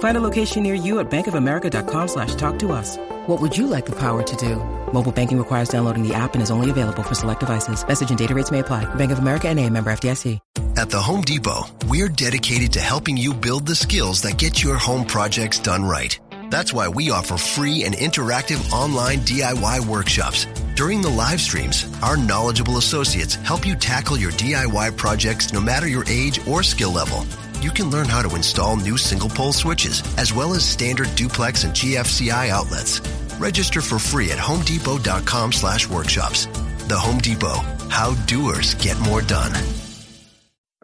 Find a location near you at bankofamerica.com slash talk to us. What would you like the power to do? Mobile banking requires downloading the app and is only available for select devices. Message and data rates may apply. Bank of America and a member FDIC. At the Home Depot, we're dedicated to helping you build the skills that get your home projects done right. That's why we offer free and interactive online DIY workshops. During the live streams, our knowledgeable associates help you tackle your DIY projects no matter your age or skill level. You can learn how to install new single pole switches, as well as standard duplex and GFCI outlets. Register for free at homedepot.com slash workshops. The Home Depot, how doers get more done.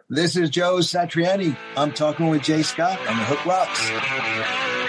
This is Joe Satriani. I'm talking with Jay Scott on the Hook Rocks.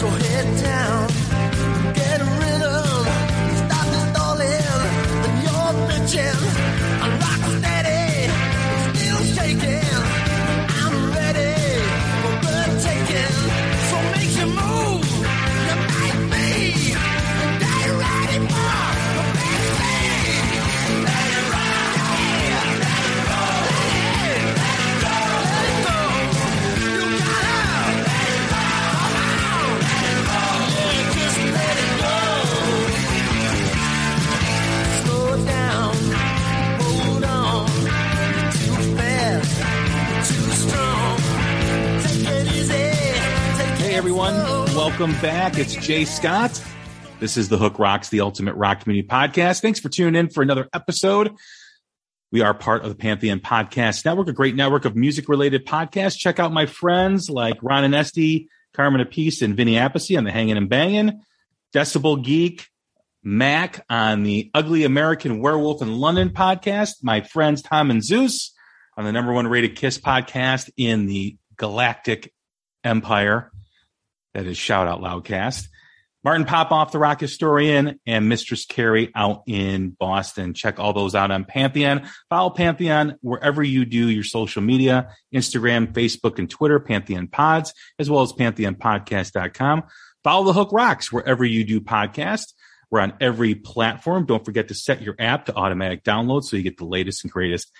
your head down. Welcome back. It's Jay Scott. This is the Hook Rocks, the Ultimate Rock Community Podcast. Thanks for tuning in for another episode. We are part of the Pantheon Podcast Network, a great network of music related podcasts. Check out my friends like Ron and Esty, Carmine Appice, and Vinny Appice on the Hanging and Banging, Decibel Geek, Mac on the Ugly American Werewolf in London podcast, my friends Tom and Zeus on the number one rated Kiss podcast in the Galactic Empire. That is Shout Out Loudcast. Martin Popoff, the rock historian, and Mistress Carrie out in Boston. Check all those out on Pantheon. Follow Pantheon wherever you do your social media, Instagram, Facebook, and Twitter, Pantheon Pods, as well as pantheonpodcast.com. Follow the Hook Rocks wherever you do podcasts. We're on every platform. Don't forget to set your app to automatic download so you get the latest and greatest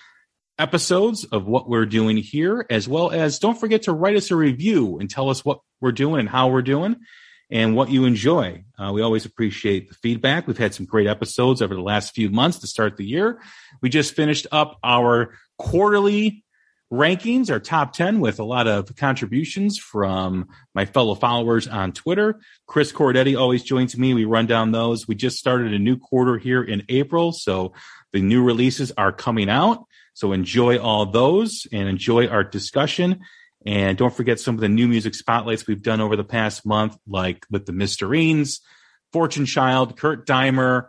episodes of what we're doing here, as well as don't forget to write us a review and tell us what we're doing and how we're doing and what you enjoy. Uh, we always appreciate the feedback. We've had some great episodes over the last few months to start the year. We just finished up our quarterly rankings, our top 10 with a lot of contributions from my fellow followers on Twitter. Chris Cordetti always joins me. We run down those. We just started a new quarter here in April. So the new releases are coming out. So enjoy all those and enjoy our discussion. And don't forget some of the new music spotlights we've done over the past month, like with the Mysterines, Fortune Child, Kurt Deimer,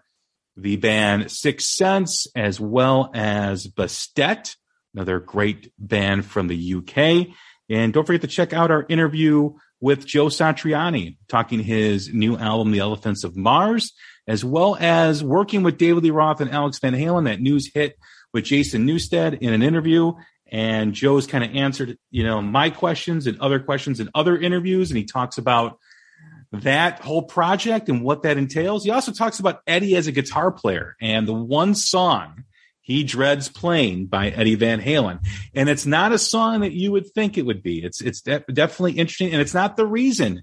the band Six Sense, as well as Bastet, another great band from the UK. And don't forget to check out our interview with Joe Satriani, talking his new album, The Elephants of Mars, as well as working with David Lee Roth and Alex Van Halen, that news hit with Jason Newsted in an interview. And Joe's kind of answered, you know, my questions and other questions in other interviews. And he talks about that whole project and what that entails. He also talks about Eddie as a guitar player and the one song he dreads playing by Eddie Van Halen. And it's not a song that you would think it would be. It's it's de- definitely interesting, and it's not the reason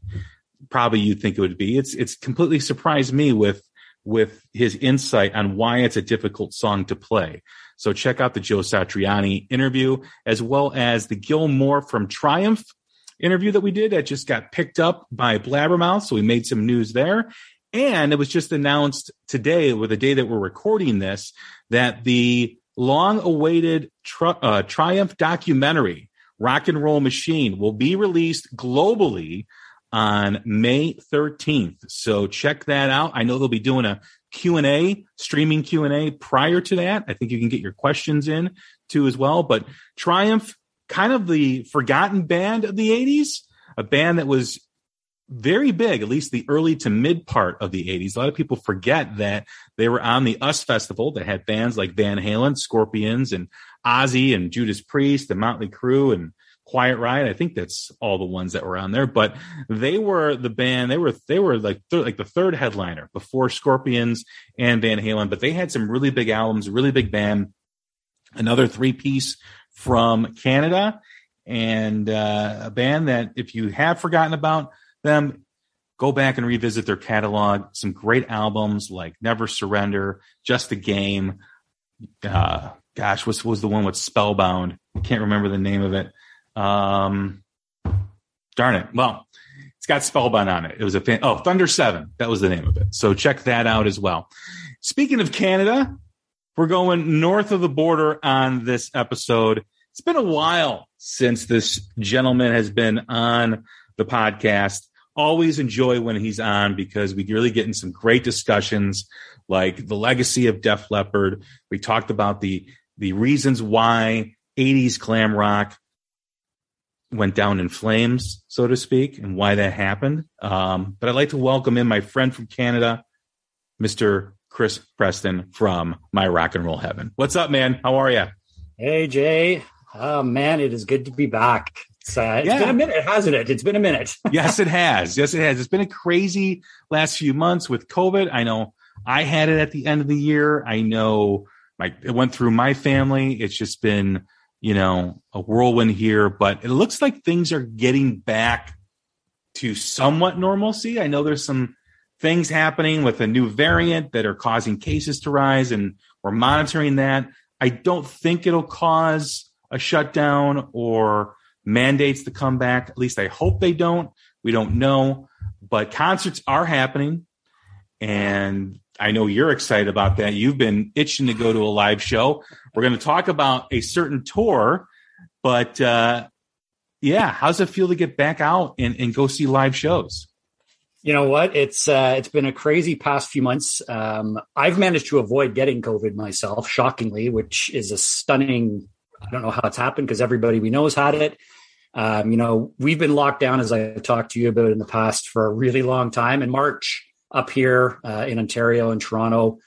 probably you'd think it would be. It's it's completely surprised me with with his insight on why it's a difficult song to play. So check out the Joe Satriani interview as well as the Gil Moore from Triumph interview that we did that just got picked up by Blabbermouth. So we made some news there. And it was just announced today, with the day that we're recording this, that the long awaited tri- uh, Triumph documentary, Rock and Roll Machine, will be released globally on May 13th. So check that out. I know they'll be doing a Q&A, streaming Q&A prior to that. I think you can get your questions in too as well, but Triumph kind of the forgotten band of the 80s, a band that was very big, at least the early to mid part of the 80s. A lot of people forget that they were on the US Festival that had bands like Van Halen, Scorpions, and Ozzy, and Judas Priest, and Motley Crue, and Quiet Riot. I think that's all the ones that were on there, but they were the band. They were they were like th- like the third headliner before Scorpions and Van Halen. But they had some really big albums, really big band. Another three piece from Canada, and uh, a band that if you have forgotten about them, go back and revisit their catalog. Some great albums like Never Surrender, Just a Game. Uh, gosh, what was the one with Spellbound? I can't remember the name of it. Um, darn it. Well, it's got Spellbound on it. It was a fan. Oh, Thunder Seven. That was the name of it. So check that out as well. Speaking of Canada, we're going north of the border on this episode. It's been a while since this gentleman has been on the podcast. Always enjoy when he's on because we really get in some great discussions like the legacy of Def Leppard. We talked about the the reasons why 80s glam rock went down in flames, so to speak, and why that happened. Um, but I'd like to welcome in my friend from Canada, Mr. Chris Preston from My Rock and Roll Heaven. What's up, man? How are you? Hey, Jay. Oh, man, it is good to be back. It's, uh, it's yeah. been a minute, hasn't it? It's been a minute. yes, it has. Yes, it has. It's been a crazy last few months with COVID. I know I had it at the end of the year. I know my, it went through my family. It's just been you know, a whirlwind here, but it looks like things are getting back to somewhat normalcy. I know there's some things happening with a new variant that are causing cases to rise, and we're monitoring that. I don't think it'll cause a shutdown or mandates to come back. At least I hope they don't. We don't know, but concerts are happening, and I know you're excited about that. You've been itching to go to a live show. We're going to talk about a certain tour, but uh, yeah, how's it feel to get back out and, and go see live shows? You know what? It's uh, it's been a crazy past few months. Um, I've managed to avoid getting COVID myself, shockingly, which is a stunning. I don't know how it's happened because everybody we know has had it. Um, you know, we've been locked down, as I talked to you about in the past, for a really long time. In March, up here uh, in Ontario and Toronto,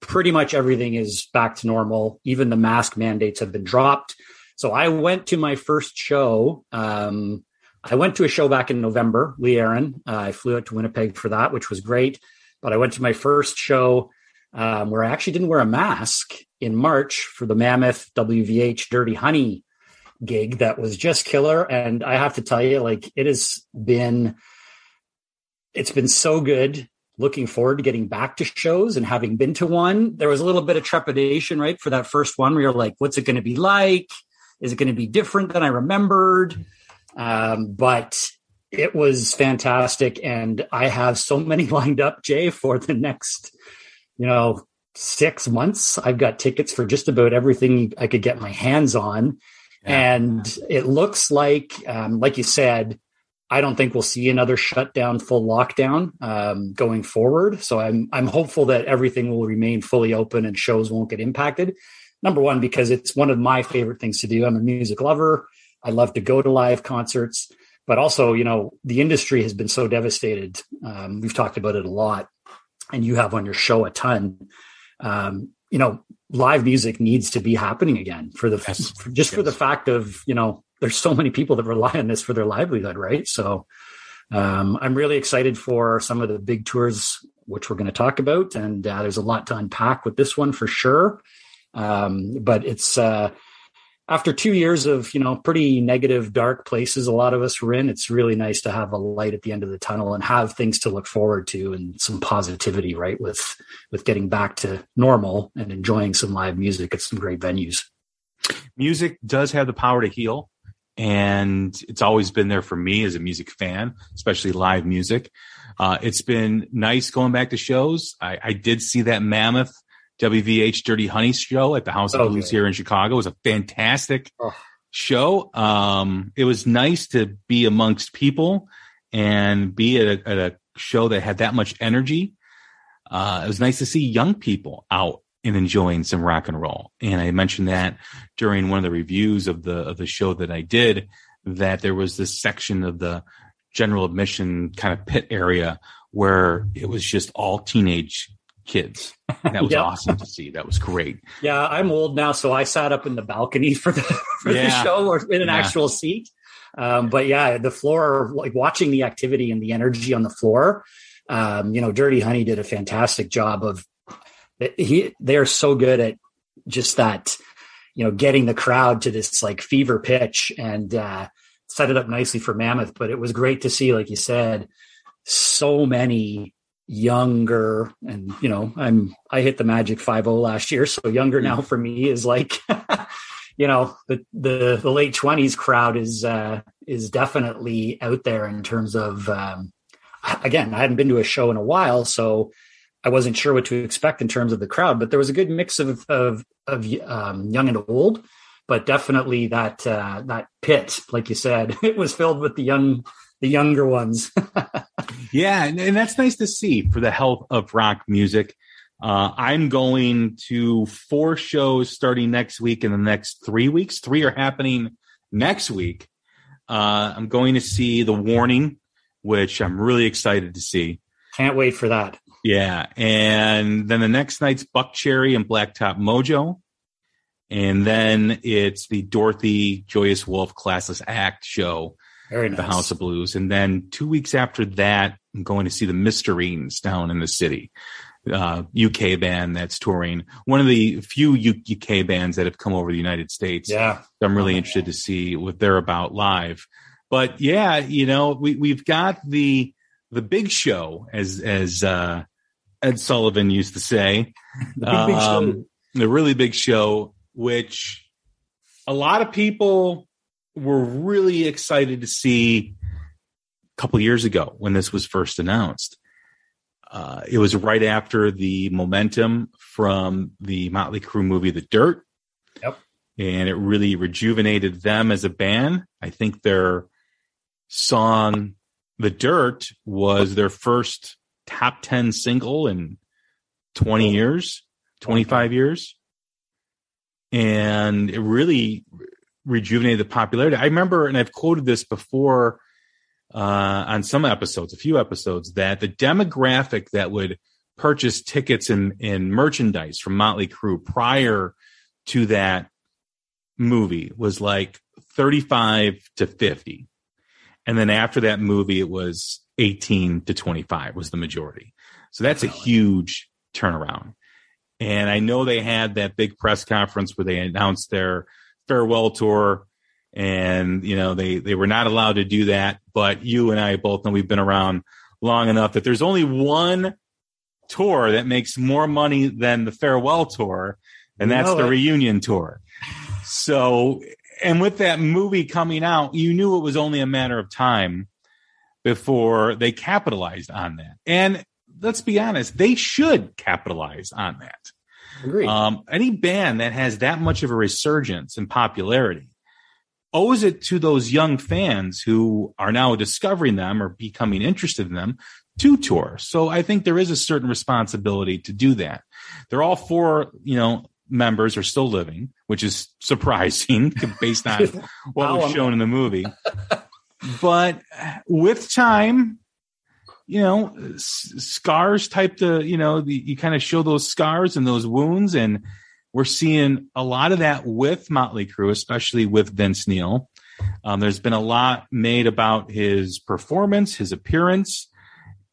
pretty much everything is back to normal. Even the mask mandates have been dropped. So I went to my first show. Um, I went to a show back in November, Lee Aaron. Uh, I flew out to Winnipeg for that, which was great. But I went to my first show um, where I actually didn't wear a mask in March for the Mammoth WVH Dirty Honey gig that was just killer. And I have to tell you, like, it has been. It's been so good looking forward to getting back to shows and having been to one. There was a little bit of trepidation, right, for that first one where you're like, what's it going to be like? Is it going to be different than I remembered? Um, but it was fantastic. And I have so many lined up, Jay, for the next, you know, six months. I've got tickets for just about everything I could get my hands on. Yeah. And it looks like, um, like you said, I don't think we'll see another shutdown, full lockdown um, going forward. So I'm I'm hopeful that everything will remain fully open and shows won't get impacted. Number one, because it's one of my favorite things to do. I'm a music lover. I love to go to live concerts, but also, you know, the industry has been so devastated. Um, we've talked about it a lot, and you have on your show a ton. Um, you know, live music needs to be happening again for the yes. for, just yes. for the fact of you know there's so many people that rely on this for their livelihood, right? So Um, I'm really excited for some of the big tours, which we're going to talk about, and uh, there's a lot to unpack with this one for sure. Um, but it's uh, after two years of you know pretty negative, dark places a lot of us were in. It's really nice to have a light at the end of the tunnel and have things to look forward to and some positivity, right? With with getting back to normal and enjoying some live music at some great venues. Music does have the power to heal and it's always been there for me as a music fan, especially live music. Uh, it's been nice going back to shows. I, I, did see that mammoth WVH Dirty Honey show at the House of okay. Blues here in Chicago. It was a fantastic oh. show. Um, it was nice to be amongst people and be at a, at a show that had that much energy. Uh, it was nice to see young people out and enjoying some rock and roll. And I mentioned that during one of the reviews of the of the show that I did that there was this section of the general admission kind of pit area where it was just all teenage kids. That was yep. awesome to see. That was great. Yeah, I'm old now, so I sat up in the balcony for the for yeah. the show or in an yeah. actual seat. Um, but yeah, the floor, like watching the activity and the energy on the floor. Um, you know, Dirty Honey did a fantastic job of he they are so good at just that you know getting the crowd to this like fever pitch and uh, set it up nicely for Mammoth. But it was great to see, like you said, so many younger and you know i'm i hit the magic 50 last year so younger now for me is like you know the the the late 20s crowd is uh is definitely out there in terms of um again i hadn't been to a show in a while so I wasn't sure what to expect in terms of the crowd, but there was a good mix of of, of um, young and old. But definitely that uh, that pit, like you said, it was filled with the young, the younger ones. yeah, and, and, that's nice to see for the health of rock music. Uh, I'm going to four shows starting next week in the next three weeks. Three are happening next week. Uh, I'm going to see The Warning, which I'm really excited to see. Can't wait for that. Yeah. And then the next night's Buckcherry and Blacktop Mojo. And then it's the Dorothy Joyous Wolf Classless Act show. Very nice. The House of Blues. And then two weeks after that, I'm going to see the Mysterines down in the city. Uh, UK band that's touring. One of the few UK bands that have come over the United States. Yeah. I'm really interested to see what they're about live. But yeah, you know, we, we've got the, the big show, as as uh, Ed Sullivan used to say, the, big, big um, the really big show, which a lot of people were really excited to see a couple years ago when this was first announced. Uh, it was right after the momentum from the Motley Crue movie, The Dirt. Yep. And it really rejuvenated them as a band. I think their song the Dirt was their first top 10 single in 20 years, 25 years. And it really rejuvenated the popularity. I remember, and I've quoted this before uh, on some episodes, a few episodes, that the demographic that would purchase tickets and, and merchandise from Motley Crue prior to that movie was like 35 to 50. And then after that movie, it was 18 to 25 was the majority. So that's a huge turnaround. And I know they had that big press conference where they announced their farewell tour and you know they they were not allowed to do that but you and I both know we've been around long enough that there's only one tour that makes more money than the farewell tour and that's the reunion tour so and with that movie coming out, you knew it was only a matter of time before they capitalized on that. And let's be honest, they should capitalize on that. Um, any band that has that much of a resurgence in popularity owes it to those young fans who are now discovering them or becoming interested in them to tour. So I think there is a certain responsibility to do that. They're all four, you know, members are still living, which is surprising based on what was shown in the movie. but with time, you know, scars type to, you know, the, you kind of show those scars and those wounds. And we're seeing a lot of that with Motley Crue, especially with Vince Neil. Um, there's been a lot made about his performance, his appearance.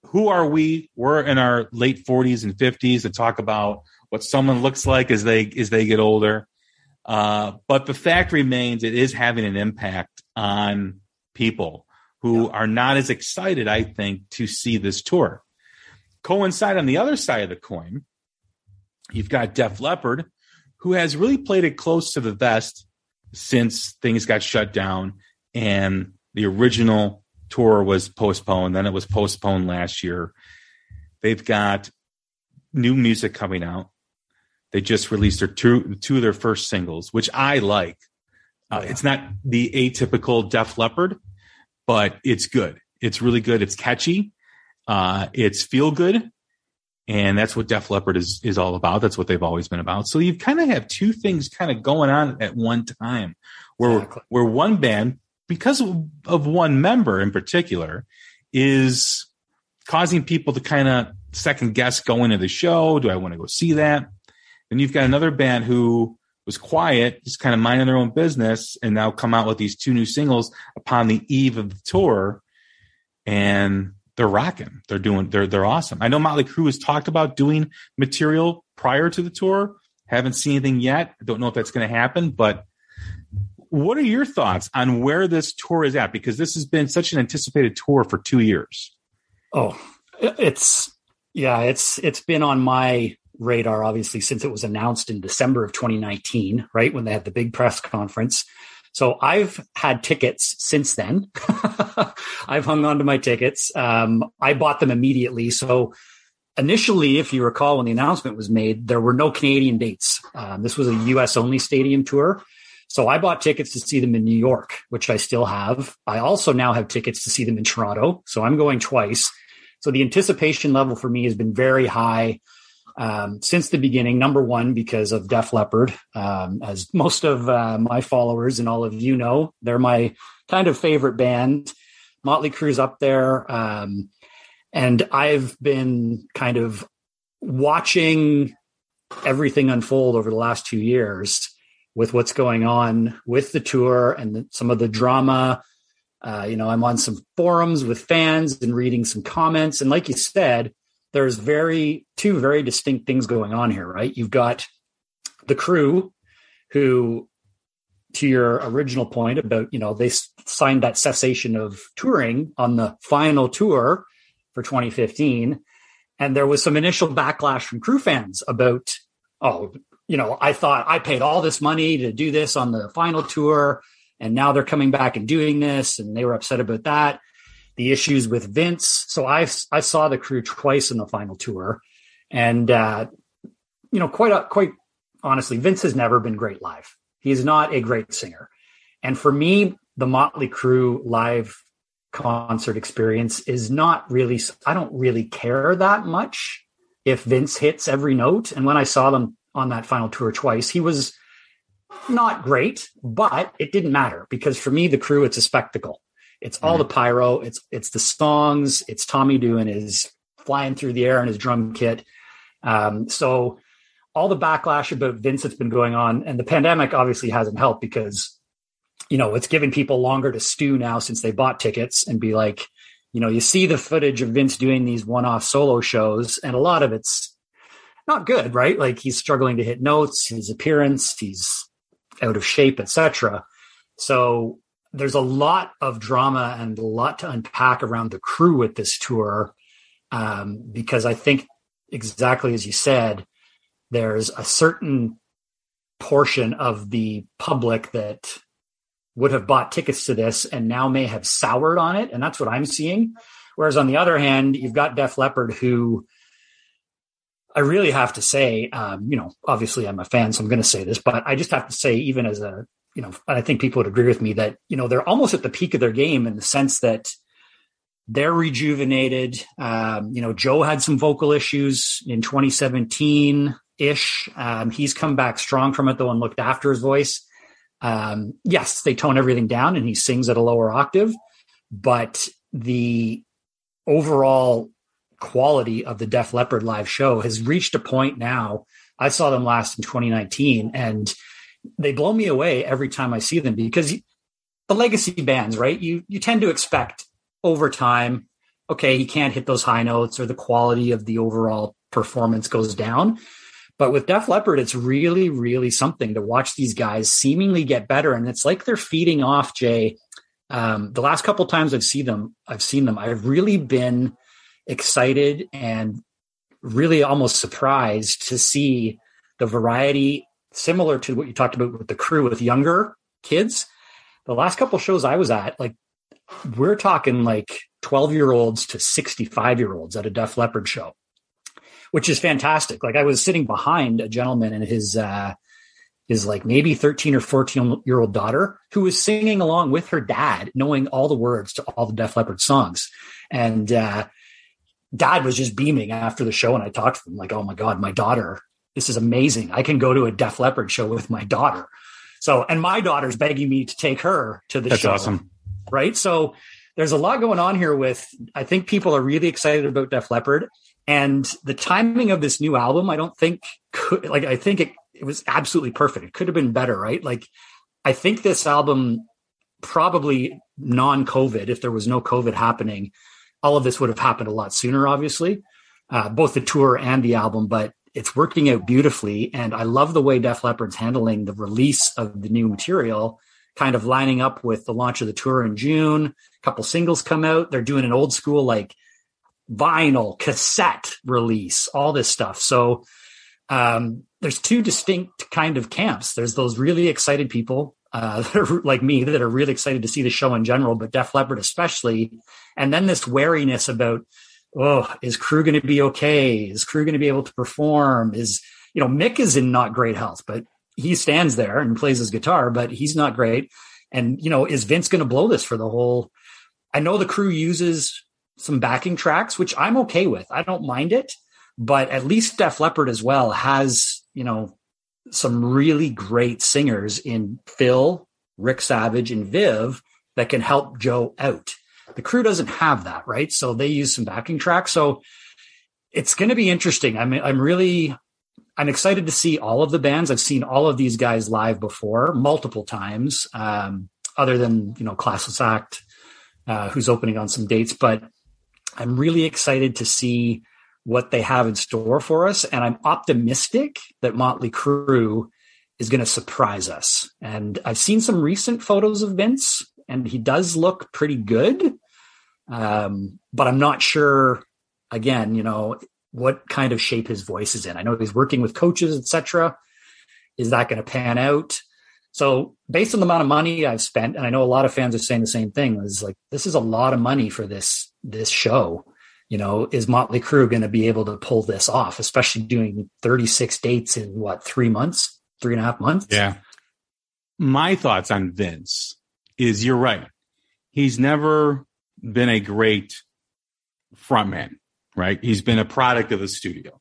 Who are we? We're in our late 40s and 50s to talk about what someone looks like as they as they get older. Uh, but the fact remains, it is having an impact on people who yeah. are not as excited, I think, to see this tour. Coincide on the other side of the coin, you've got Def Leppard, who has really played it close to the vest since things got shut down and the original tour was postponed. Then it was postponed last year. They've got new music coming out. They just released their two two of their first singles, which I like. Uh, It's not the atypical Def Leppard, but it's good. It's really good. It's catchy. Uh, it's feel good. And that's what Def Leppard is, is all about. That's what they've always been about. So you kind of have two things kind of going on at one time where, exactly. where one band, because of, of one member in particular, is causing people to kind of second guess going to the show. Do I want to go see that? Then you've got another band who was quiet, just kind of minding their own business, and now come out with these two new singles upon the eve of the tour. And they're rocking. They're doing they're they're awesome. I know Motley Crue has talked about doing material prior to the tour. Haven't seen anything yet. Don't know if that's going to happen, but what are your thoughts on where this tour is at? Because this has been such an anticipated tour for two years. Oh, it's yeah, it's it's been on my radar obviously since it was announced in December of 2019, right when they had the big press conference. So I've had tickets since then. I've hung on to my tickets. Um, I bought them immediately. So initially, if you recall, when the announcement was made, there were no Canadian dates. Um, this was a US only stadium tour. So I bought tickets to see them in New York, which I still have. I also now have tickets to see them in Toronto. So I'm going twice. So the anticipation level for me has been very high um, since the beginning. Number one, because of Def Leppard, um, as most of uh, my followers and all of you know, they're my kind of favorite band. Motley Crue's up there, um, and I've been kind of watching everything unfold over the last two years with what's going on with the tour and the, some of the drama. Uh, you know, I'm on some forums with fans and reading some comments, and like you said there's very two very distinct things going on here, right? You've got the crew who to your original point about, you know, they signed that cessation of touring on the final tour for 2015 and there was some initial backlash from crew fans about oh, you know, I thought I paid all this money to do this on the final tour and now they're coming back and doing this and they were upset about that the issues with Vince. So I I saw the crew twice in the final tour, and uh, you know, quite quite honestly, Vince has never been great live. He is not a great singer, and for me, the Motley Crue live concert experience is not really. I don't really care that much if Vince hits every note. And when I saw them on that final tour twice, he was not great, but it didn't matter because for me, the crew, it's a spectacle. It's all mm-hmm. the pyro. It's it's the songs. It's Tommy doing his flying through the air in his drum kit. Um, so all the backlash about Vince that's been going on, and the pandemic obviously hasn't helped because you know it's giving people longer to stew now since they bought tickets and be like, you know, you see the footage of Vince doing these one-off solo shows, and a lot of it's not good, right? Like he's struggling to hit notes, his appearance, he's out of shape, etc. So there's a lot of drama and a lot to unpack around the crew with this tour um, because I think exactly as you said, there's a certain portion of the public that would have bought tickets to this and now may have soured on it, and that's what I'm seeing. Whereas on the other hand, you've got Def Leppard who I really have to say, um, you know, obviously I'm a fan, so I'm going to say this, but I just have to say, even as a you know, I think people would agree with me that, you know, they're almost at the peak of their game in the sense that they're rejuvenated. Um, you know, Joe had some vocal issues in 2017 ish. Um, he's come back strong from it though and looked after his voice. Um, yes, they tone everything down and he sings at a lower octave, but the overall quality of the Def Leppard live show has reached a point now. I saw them last in 2019 and they blow me away every time I see them because the legacy bands, right? You you tend to expect over time, okay, he can't hit those high notes or the quality of the overall performance goes down. But with Def Leppard, it's really, really something to watch these guys seemingly get better. And it's like they're feeding off Jay. Um, the last couple times I've seen them, I've seen them. I've really been excited and really almost surprised to see the variety similar to what you talked about with the crew with younger kids. The last couple shows I was at, like we're talking like 12 year olds to 65 year olds at a Def Leppard show which is fantastic. Like I was sitting behind a gentleman and his uh his like maybe 13 or 14 year old daughter who was singing along with her dad, knowing all the words to all the Def Leppard songs. And uh dad was just beaming after the show and I talked to him like, oh my God, my daughter, this is amazing. I can go to a Def Leppard show with my daughter. So, and my daughter's begging me to take her to the That's show. awesome. Right. So there's a lot going on here with, I think people are really excited about Def Leppard. And the timing of this new album, I don't think could like I think it, it was absolutely perfect. It could have been better, right? Like I think this album probably non-COVID, if there was no COVID happening, all of this would have happened a lot sooner, obviously. Uh, both the tour and the album, but it's working out beautifully. And I love the way Def Leppard's handling the release of the new material, kind of lining up with the launch of the tour in June. A couple singles come out. They're doing an old school like vinyl, cassette release, all this stuff. So um, there's two distinct kind of camps. There's those really excited people uh, like me that are really excited to see the show in general, but Def Leppard especially. And then this wariness about, oh, is crew going to be okay? Is crew going to be able to perform? Is, you know, Mick is in not great health, but he stands there and plays his guitar, but he's not great. And, you know, is Vince going to blow this for the whole? I know the crew uses some backing tracks, which I'm okay with. I don't mind it, but at least Def Leppard as well has, you know, some really great singers in Phil, Rick Savage, and Viv that can help Joe out. The crew doesn't have that, right? So they use some backing tracks. So it's going to be interesting. I'm, I'm really, I'm excited to see all of the bands. I've seen all of these guys live before multiple times, um, other than, you know, Classless Act, uh, who's opening on some dates, but I'm really excited to see what they have in store for us. And I'm optimistic that Motley Crue is going to surprise us. And I've seen some recent photos of Vince, and he does look pretty good. Um, but I'm not sure, again, you know, what kind of shape his voice is in. I know he's working with coaches, etc. Is that going to pan out? So based on the amount of money I've spent, and I know a lot of fans are saying the same thing, is like this is a lot of money for this this show. You know, is Motley Crue going to be able to pull this off, especially doing 36 dates in what three months, three and a half months? Yeah. My thoughts on Vince is you're right. He's never been a great frontman, right? He's been a product of the studio.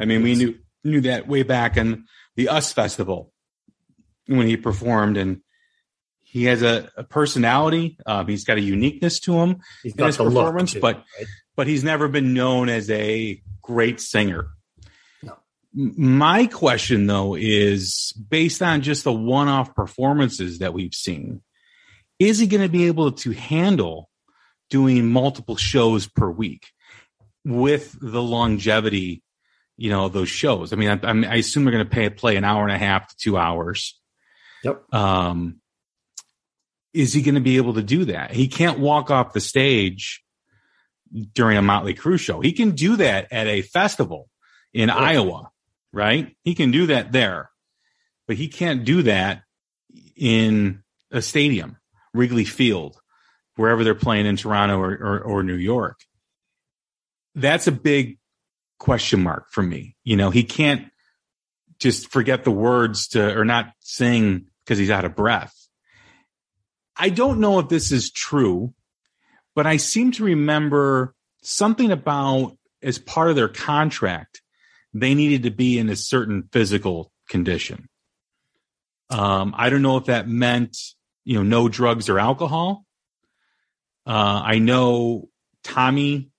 I mean, we knew knew that way back in the US Festival when he performed, and he has a, a personality. Um, he's got a uniqueness to him He's in got his look, performance, but right? but he's never been known as a great singer. No. My question though is based on just the one-off performances that we've seen, is he going to be able to handle doing multiple shows per week with the longevity, you know, those shows? I mean, I, I'm- I assume they're going to pay play an hour and a half to two hours. Yep. Um, is he going to be able to do that? He can't walk off the stage during a Motley Crue show. He can do that at a festival in Yeah. Iowa, right? He can do that there, but he can't do that in a stadium, Wrigley Field, wherever they're playing in Toronto or, or, or New York. That's a big question mark for me. You know, he can't just forget the words to or not sing because he's out of breath. I don't know if this is true, but I seem to remember something about as part of their contract, they needed to be in a certain physical condition. Um, I don't know if that meant, you know, no drugs or alcohol. Uh, I know Tommy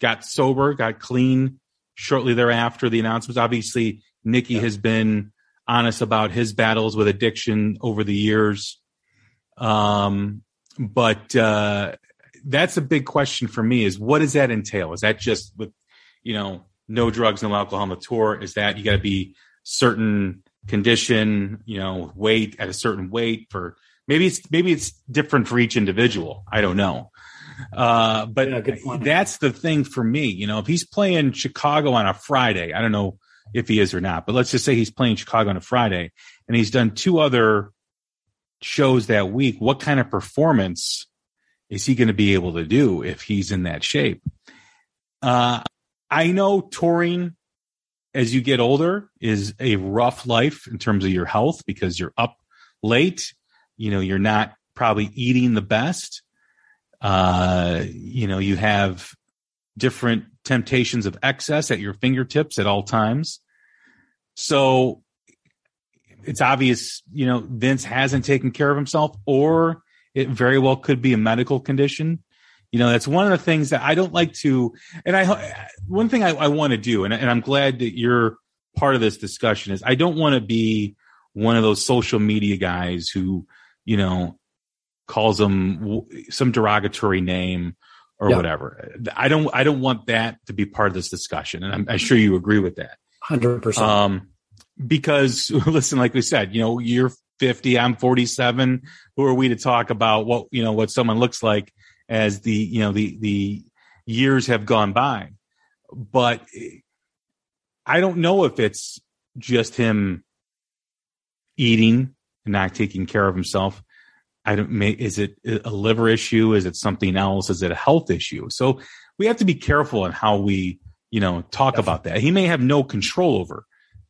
got sober, got clean shortly thereafter the announcements. Obviously, Nikki Yeah. has been honest about his battles with addiction over the years. Um, but uh, that's a big question for me: is what does that entail? Is that just with you know no drugs, no alcohol on the tour? Is that you got to be certain condition, you know, weight at a certain weight for maybe it's maybe it's different for each individual. I don't know. Uh, but yeah, that's the thing for me. You know, if he's playing Chicago on a Friday, I don't know if he is or not, but let's just say he's playing Chicago on a Friday and he's done two other shows that week. What kind of performance is he going to be able to do if he's in that shape? Uh, I know touring as you get older is a rough life in terms of your health because you're up late. You know, you're not probably eating the best. Uh, you know, you have different temptations of excess at your fingertips at all times. So it's obvious, you know, Vince hasn't taken care of himself, or it very well could be a medical condition. You know, that's one of the things that I don't like to, and I, one thing I, I want to do, and, and I'm glad that you're part of this discussion is I don't want to be one of those social media guys who, you know, calls them some derogatory name or yep. whatever. I don't, I don't want that to be part of this discussion. And I'm, I'm sure you agree with that. Hundred percent. Um, because listen, like we said, you know, you're 50, I'm 47. Who are we to talk about what, you know, what someone looks like as the, you know, the, the years have gone by. But I don't know if it's just him eating and not taking care of himself. I don't is it a liver issue? Is it something else? Is it a health issue? So we have to be careful in how we, you know, talk Definitely. about that. He may have no control over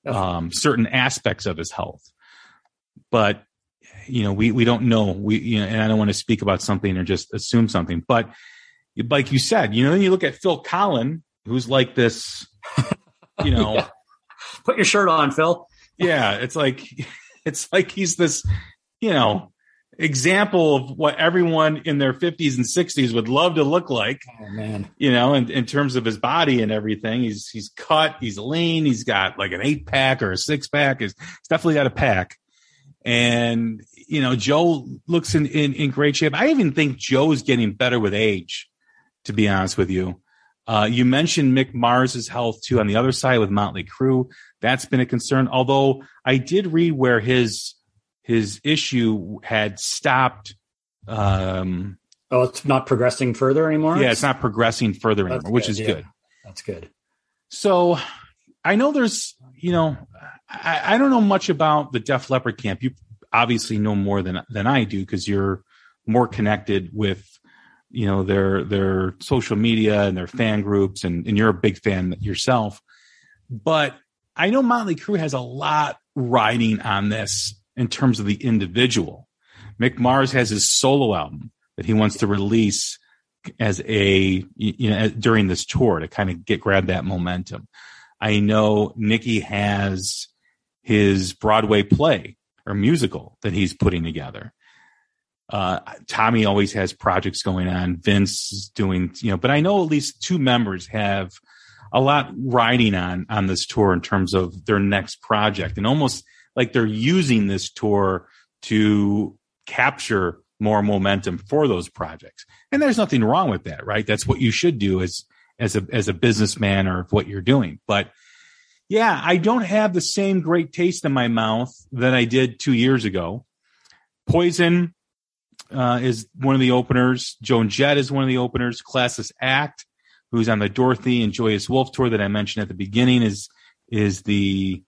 um, certain aspects of his health. But you know, we we don't know. We you know, and I don't want to speak about something or just assume something. But like you said, you know, then you look at Phil Collen, who's like this, you know, yeah. put your shirt on, Phil. yeah, it's like it's like he's this, you know, example of what everyone in their 50s and 60s would love to look like. Oh man. You know, in, in terms of his body and everything. He's he's cut, he's lean, he's got like an eight pack or a six pack. He's, he's definitely got a pack. And you know, Joe looks in, in, in great shape. I even think Joe's getting better with age, to be honest with you. Uh, you mentioned Mick Mars's health too on the other side with Motley Crue. That's been a concern. Although I did read where his his issue had stopped. Um, oh, it's not progressing further anymore. Yeah, it's not progressing further anymore, which is yeah. good. That's good. So, I know there's, you know, I, I don't know much about the Def Leppard camp. You obviously know more than than I do because you're more connected with, you know, their their social media and their fan groups, and and you're a big fan yourself. But I know Motley Crue has a lot riding on this in terms of the individual. Mick Mars has his solo album that he wants to release as a you know during this tour to kind of get grab that momentum. I know Nikki has his Broadway play or musical that he's putting together. Uh, Tommy always has projects going on. Vince is doing, you know, but I know at least two members have a lot riding on on this tour in terms of their next project, and almost like they're using this tour to capture more momentum for those projects. And there's nothing wrong with that, right? That's what you should do as as a as a businessman or what you're doing. But yeah, I don't have the same great taste in my mouth that I did two years ago. Poison uh, is one of the openers. Joan Jett is one of the openers. Classless Act, who's on the Dorothy and Joyous Wolf tour that I mentioned at the beginning, is is the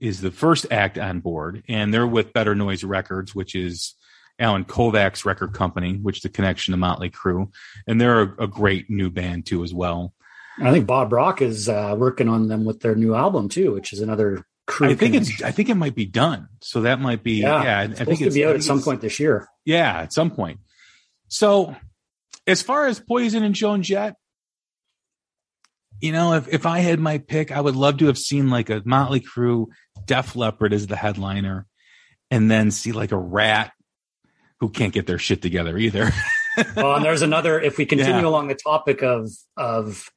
is the first act on board, and they're with Better Noise Records, which is Allen Kovac's record company, which the connection to Motley Crue, and they're a, a great new band too as well. I think Bob Rock is uh, working on them with their new album too, which is another Crue. I think connection. it's. I think it might be done. So that might be. Yeah, yeah I think it's to be out at some point this year. Yeah, at some point. So, as far as Poison and Joan Jett, you know, if, if I had my pick, I would love to have seen like a Motley Crue, Def Leppard as the headliner, and then see like a Ratt who can't get their shit together either. oh, and there's another. If we continue yeah. along the topic of of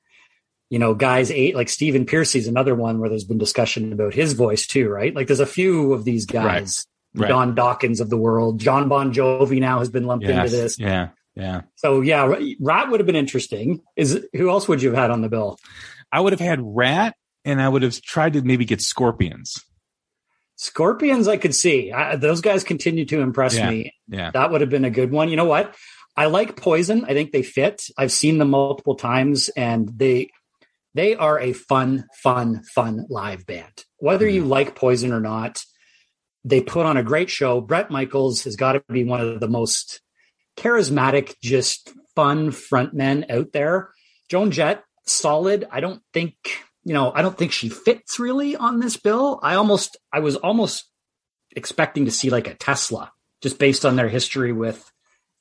you know guys eight like Stephen Pearcy's another one where there's been discussion about his voice too, right? Like there's a few of these guys. Right. right. Don Dokken of the world. Jon Bon Jovi now has been lumped yes. into this. Yeah. Yeah. So yeah, Ratt would have been interesting. Is who else would you have had on the bill? I would have had Ratt, and I would have tried to maybe get Scorpions. Scorpions, I could see. I, those guys continue to impress yeah. me. Yeah. That would have been a good one. You know what? I like Poison. I think they fit. I've seen them multiple times, and they they are a fun, fun, fun live band. Whether you mm-hmm. like Poison or not, they put on a great show. Bret Michaels has got to be one of the most charismatic, just fun frontmen out there. Joan Jett, solid. I don't think, you know, I don't think she fits really on this bill. I almost, I was almost expecting to see like a Tesla just based on their history with,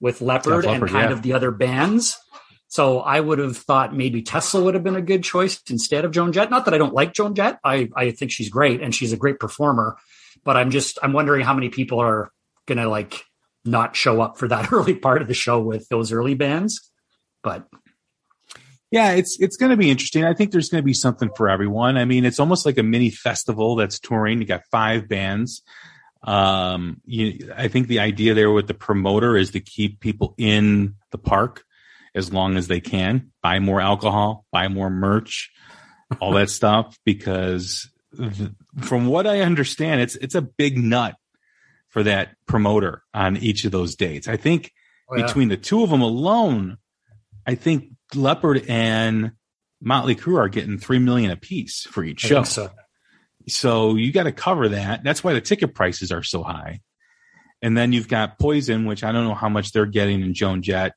with Leppard, Leppard and kind yeah. of the other bands. So I would have thought maybe Tesla would have been a good choice instead of Joan Jett. Not that I don't like Joan Jett. I, I think she's great and she's a great performer, but I'm just, I'm wondering how many people are going to like not show up for that early part of the show with those early bands. But yeah, it's it's going to be interesting. I think there's going to be something for everyone. I mean, it's almost like a mini festival that's touring. You got five bands. Um, you, I think the idea there with the promoter is to keep people in the park as long as they can. Buy more alcohol, buy more merch, all that stuff. Because from what I understand, it's it's a big nut for that promoter on each of those dates. I think oh, yeah. between the two of them alone, I think Leppard and Motley Crue are getting three million a piece for each show. So. so you got to cover that. That's why the ticket prices are so high. And then you've got Poison, which I don't know how much they're getting in Joan Jett.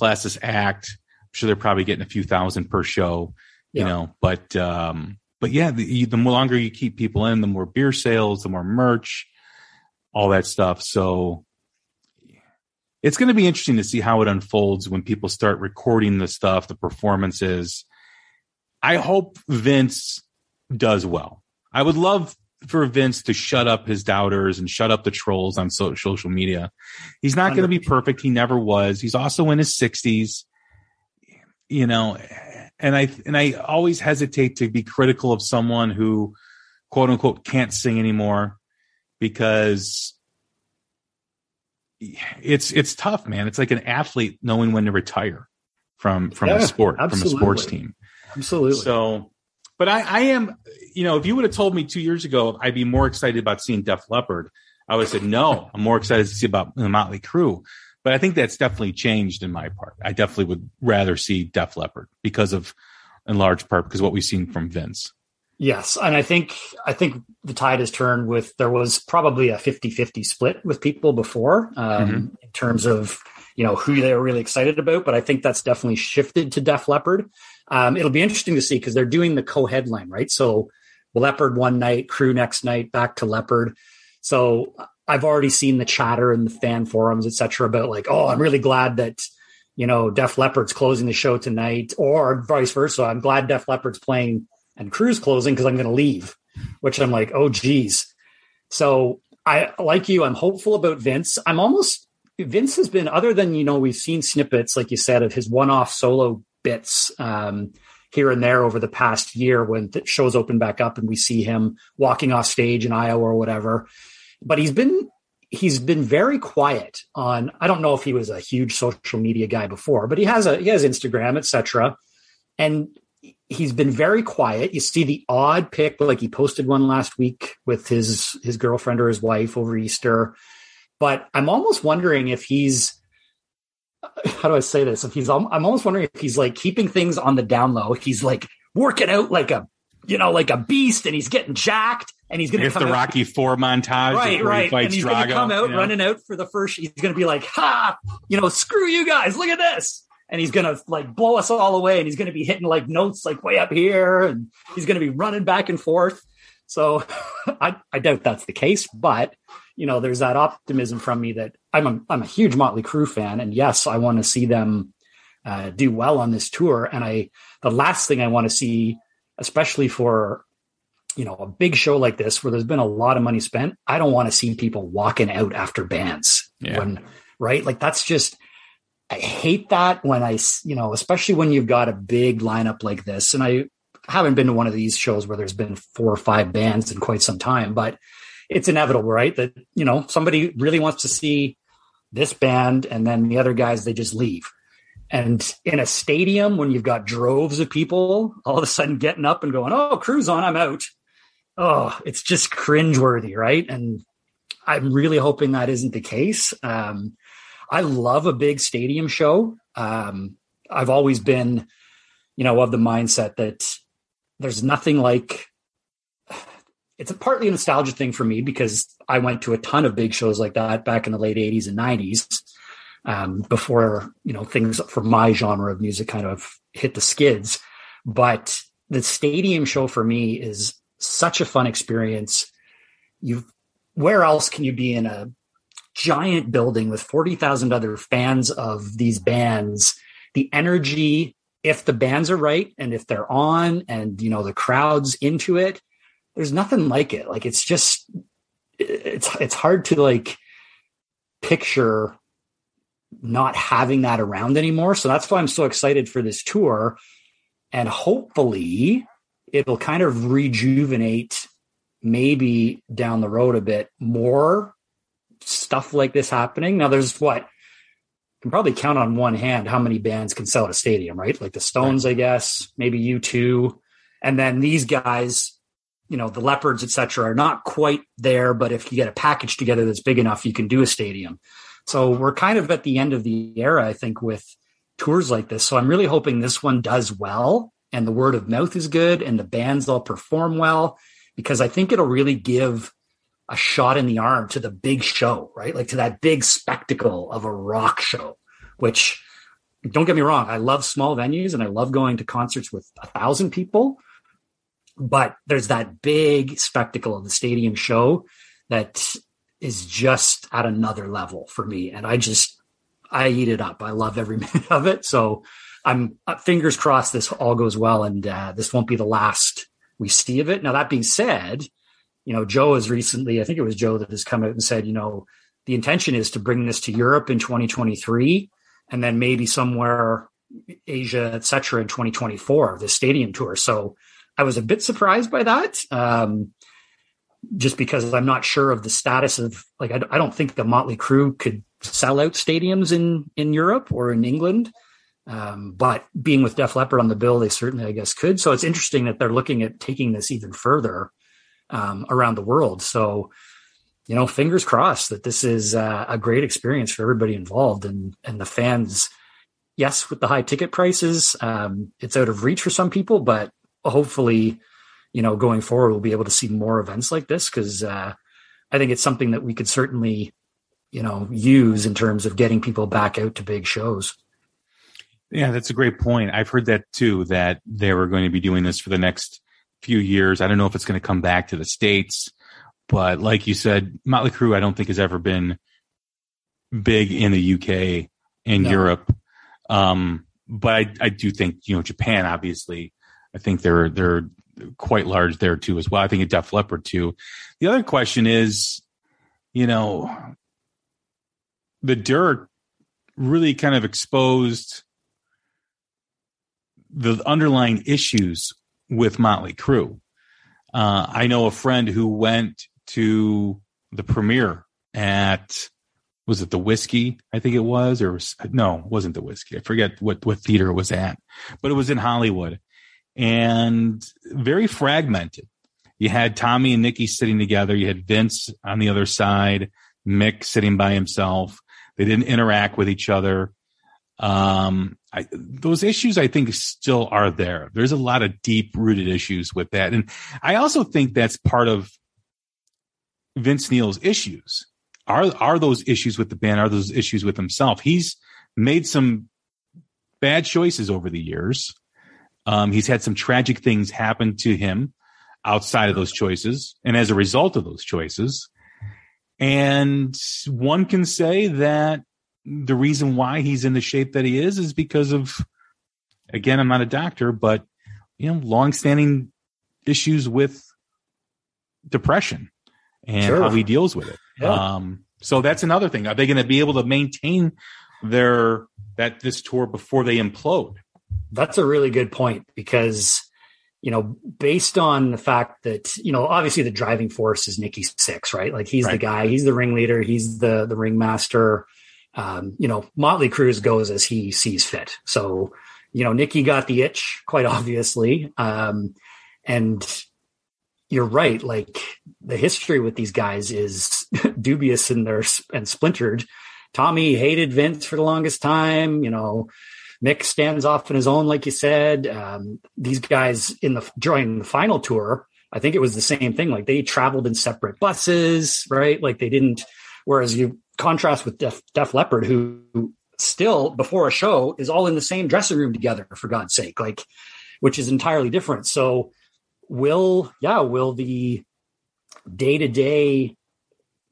Classless Act. I'm sure they're probably getting a few thousand per show, you yeah. know. But um, but yeah, the, the longer you keep people in, the more beer sales, the more merch, all that stuff. So it's going to be interesting to see how it unfolds when people start recording the stuff, the performances. I hope Vince does well. I would love for Vince to shut up his doubters and shut up the trolls on so- social media. He's not going to be perfect. He never was. He's also in his 60s. You know, and I and I always hesitate to be critical of someone who quote unquote can't sing anymore because it's it's tough, man. It's like an athlete knowing when to retire from from yeah, a sport, absolutely. from a sports team. Absolutely. So, but I, I am, you know, if you would have told me two years ago, I'd be more excited about seeing Def Leppard. I would have said no. I'm more excited to see about the Motley Crue. But I think that's definitely changed in my part. I definitely would rather see Def Leppard because of, in large part, because what we've seen from Vince. Yes, and I think I think the tide has turned with there was probably a 50-50 split with people before um, mm-hmm. in terms of you know who they were really excited about, but I think that's definitely shifted to Def Leppard. Um, it'll be interesting to see because they're doing the co-headline, right? So Leppard one night, Crue next night, back to Leppard. So I've already seen the chatter in the fan forums, etc., about like, oh, I'm really glad that you know Def Leppard's closing the show tonight, or vice versa. I'm glad Def Leppard's playing and Crue's closing because I'm going to leave, which I'm like, oh, geez. So I, like you, I'm hopeful about Vince. I'm almost, Vince has been, other than, you know, we've seen snippets, like you said, of his one off solo bits um, here and there over the past year when the shows open back up and we see him walking off stage in Iowa or whatever. But he's been, he's been very quiet on i don't know if he was a huge social media guy before but he has a he has instagram etc and he's been very quiet. You see the odd pic, like he posted one last week with his his girlfriend or his wife over Easter. But I'm almost wondering if he's how do I say this? If he's I'm almost wondering if he's like keeping things on the down low. He's like working out like a you know like a beast, and he's getting jacked. And he's going to come the out. Rocky Four montage, right? Right. and he's going to come out you know? running out for the first. He's going to be like, "Ha! You know, screw you guys! Look at this!" and he's gonna like blow us all away and he's gonna be hitting like notes like way up here and he's gonna be running back and forth so I, I doubt that's the case but you know there's that optimism from me that i'm a, I'm a huge motley crue fan and yes i want to see them uh, do well on this tour and i the last thing i want to see especially for you know a big show like this where there's been a lot of money spent i don't want to see people walking out after bands yeah. when right like that's just I hate that when I, you know, especially when you've got a big lineup like this. And I haven't been to one of these shows where there's been four or five bands in quite some time, but it's inevitable, right? That, you know, somebody really wants to see this band and then the other guys, they just leave. And in a stadium, when you've got droves of people all of a sudden getting up and going, Oh, Crue's on, I'm out. Oh, it's just cringeworthy, right? And I'm really hoping that isn't the case. Um, I love a big stadium show. Um, I've always been, you know, of the mindset that there's nothing like it's a partly a nostalgia thing for me because I went to a ton of big shows like that back in the late 80s and 90s um, before, you know, things for my genre of music kind of hit the skids. But the stadium show for me is such a fun experience. You, where else can you be in a giant building with 40,000 other fans of these bands? The energy, if the bands are right and if they're on and, you know, the crowd's into it, there's nothing like it. Like it's just it's it's hard to like picture not having that around anymore. So that's why I'm so excited for this tour. And hopefully it'll kind of rejuvenate maybe down the road a bit more stuff like this happening. Now there's what can probably count on one hand how many bands can sell at a stadium, right? Like the Stones, right. I guess, maybe U2. And then these guys you know the Leppards etc are not quite there but if you get a package together that's big enough you can do a stadium so we're kind of at the end of the era i think with tours like this so i'm really hoping this one does well and the word of mouth is good and the bands all perform well because i think it'll really give a shot in the arm to the big show right like to that big spectacle of a rock show which don't get me wrong i love small venues and i love going to concerts with a thousand people but there's that big spectacle of the stadium show that is just at another level for me. And I just, I eat it up. I love every minute of it. So I'm uh, fingers crossed this all goes well and uh, this won't be the last we see of it. Now, that being said, you know, Joe has recently, I think it was Joe that has come out and said, you know, the intention is to bring this to Europe in 2023 and then maybe somewhere Asia, et cetera, in 2024, the stadium tour. So I was a bit surprised by that. Um, just because I'm not sure of the status of like I, I, don't think the Motley Crue could sell out stadiums in in Europe or in England. Um, but being with Def Leppard on the bill, they certainly I guess could. So it's interesting that they're looking at taking this even further um, around the world. So you know, fingers crossed that this is uh, a great experience for everybody involved and and the fans. Yes, with the high ticket prices, um, it's out of reach for some people, but hopefully, you know, going forward, we'll be able to see more events like this because uh, I think it's something that we could certainly, you know, use in terms of getting people back out to big shows. Yeah, that's a great point. I've heard that too, that they were going to be doing this for the next few years. I don't know if it's going to come back to the States, but like you said, Motley Crue, I don't think has ever been big in the UK and no. Europe. Um, but I, I do think, you know, Japan obviously I think they're they're quite large there too as well. I think a Def Leppard too. The other question is, you know, the dirt really kind of exposed the underlying issues with Motley Crue. Uh, I know a friend who went to the premiere at was it the Whisky? I think it was, or no, wasn't the Whisky. I forget what what theater it was at, but it was in Hollywood and very fragmented. You had Tommy and Nikki sitting together. You had Vince on the other side, Mick sitting by himself. They didn't interact with each other. Um, I, those issues, I think, still are there. There's a lot of deep rooted issues with that. And I also think that's part of Vince Neil's issues. Are, are those issues with the band? Are those issues with himself? He's made some bad choices over the years. Um, he's had some tragic things happen to him outside of those choices and as a result of those choices. And one can say that the reason why he's in the shape that he is is because of, again, I'm not a doctor, but, you know, longstanding issues with depression and sure. how he deals with it. Yeah. Um, so that's another thing. Are they going to be able to maintain their, that this tour before they implode? That's a really good point because you know, based on the fact that, you know, obviously the driving force is Nikki Sixx right? Like he's right. the guy, he's the ringleader, he's the the ringmaster. Um, you know, Motley Cruz goes as he sees fit. So, you know, Nikki got the itch, quite obviously. Um, and you're right. Like the history with these guys is dubious and they're and splintered. Tommy hated Vince for the longest time. You know, Mick stands off on his own, like you said. Um, these guys in the during the final tour, I think it was the same thing. Like they traveled in separate buses, right? Like they didn't. Whereas you contrast with Def, Def Leppard, who, who still before a show is all in the same dressing room together, for God's sake, like which is entirely different. So will yeah will the day to day,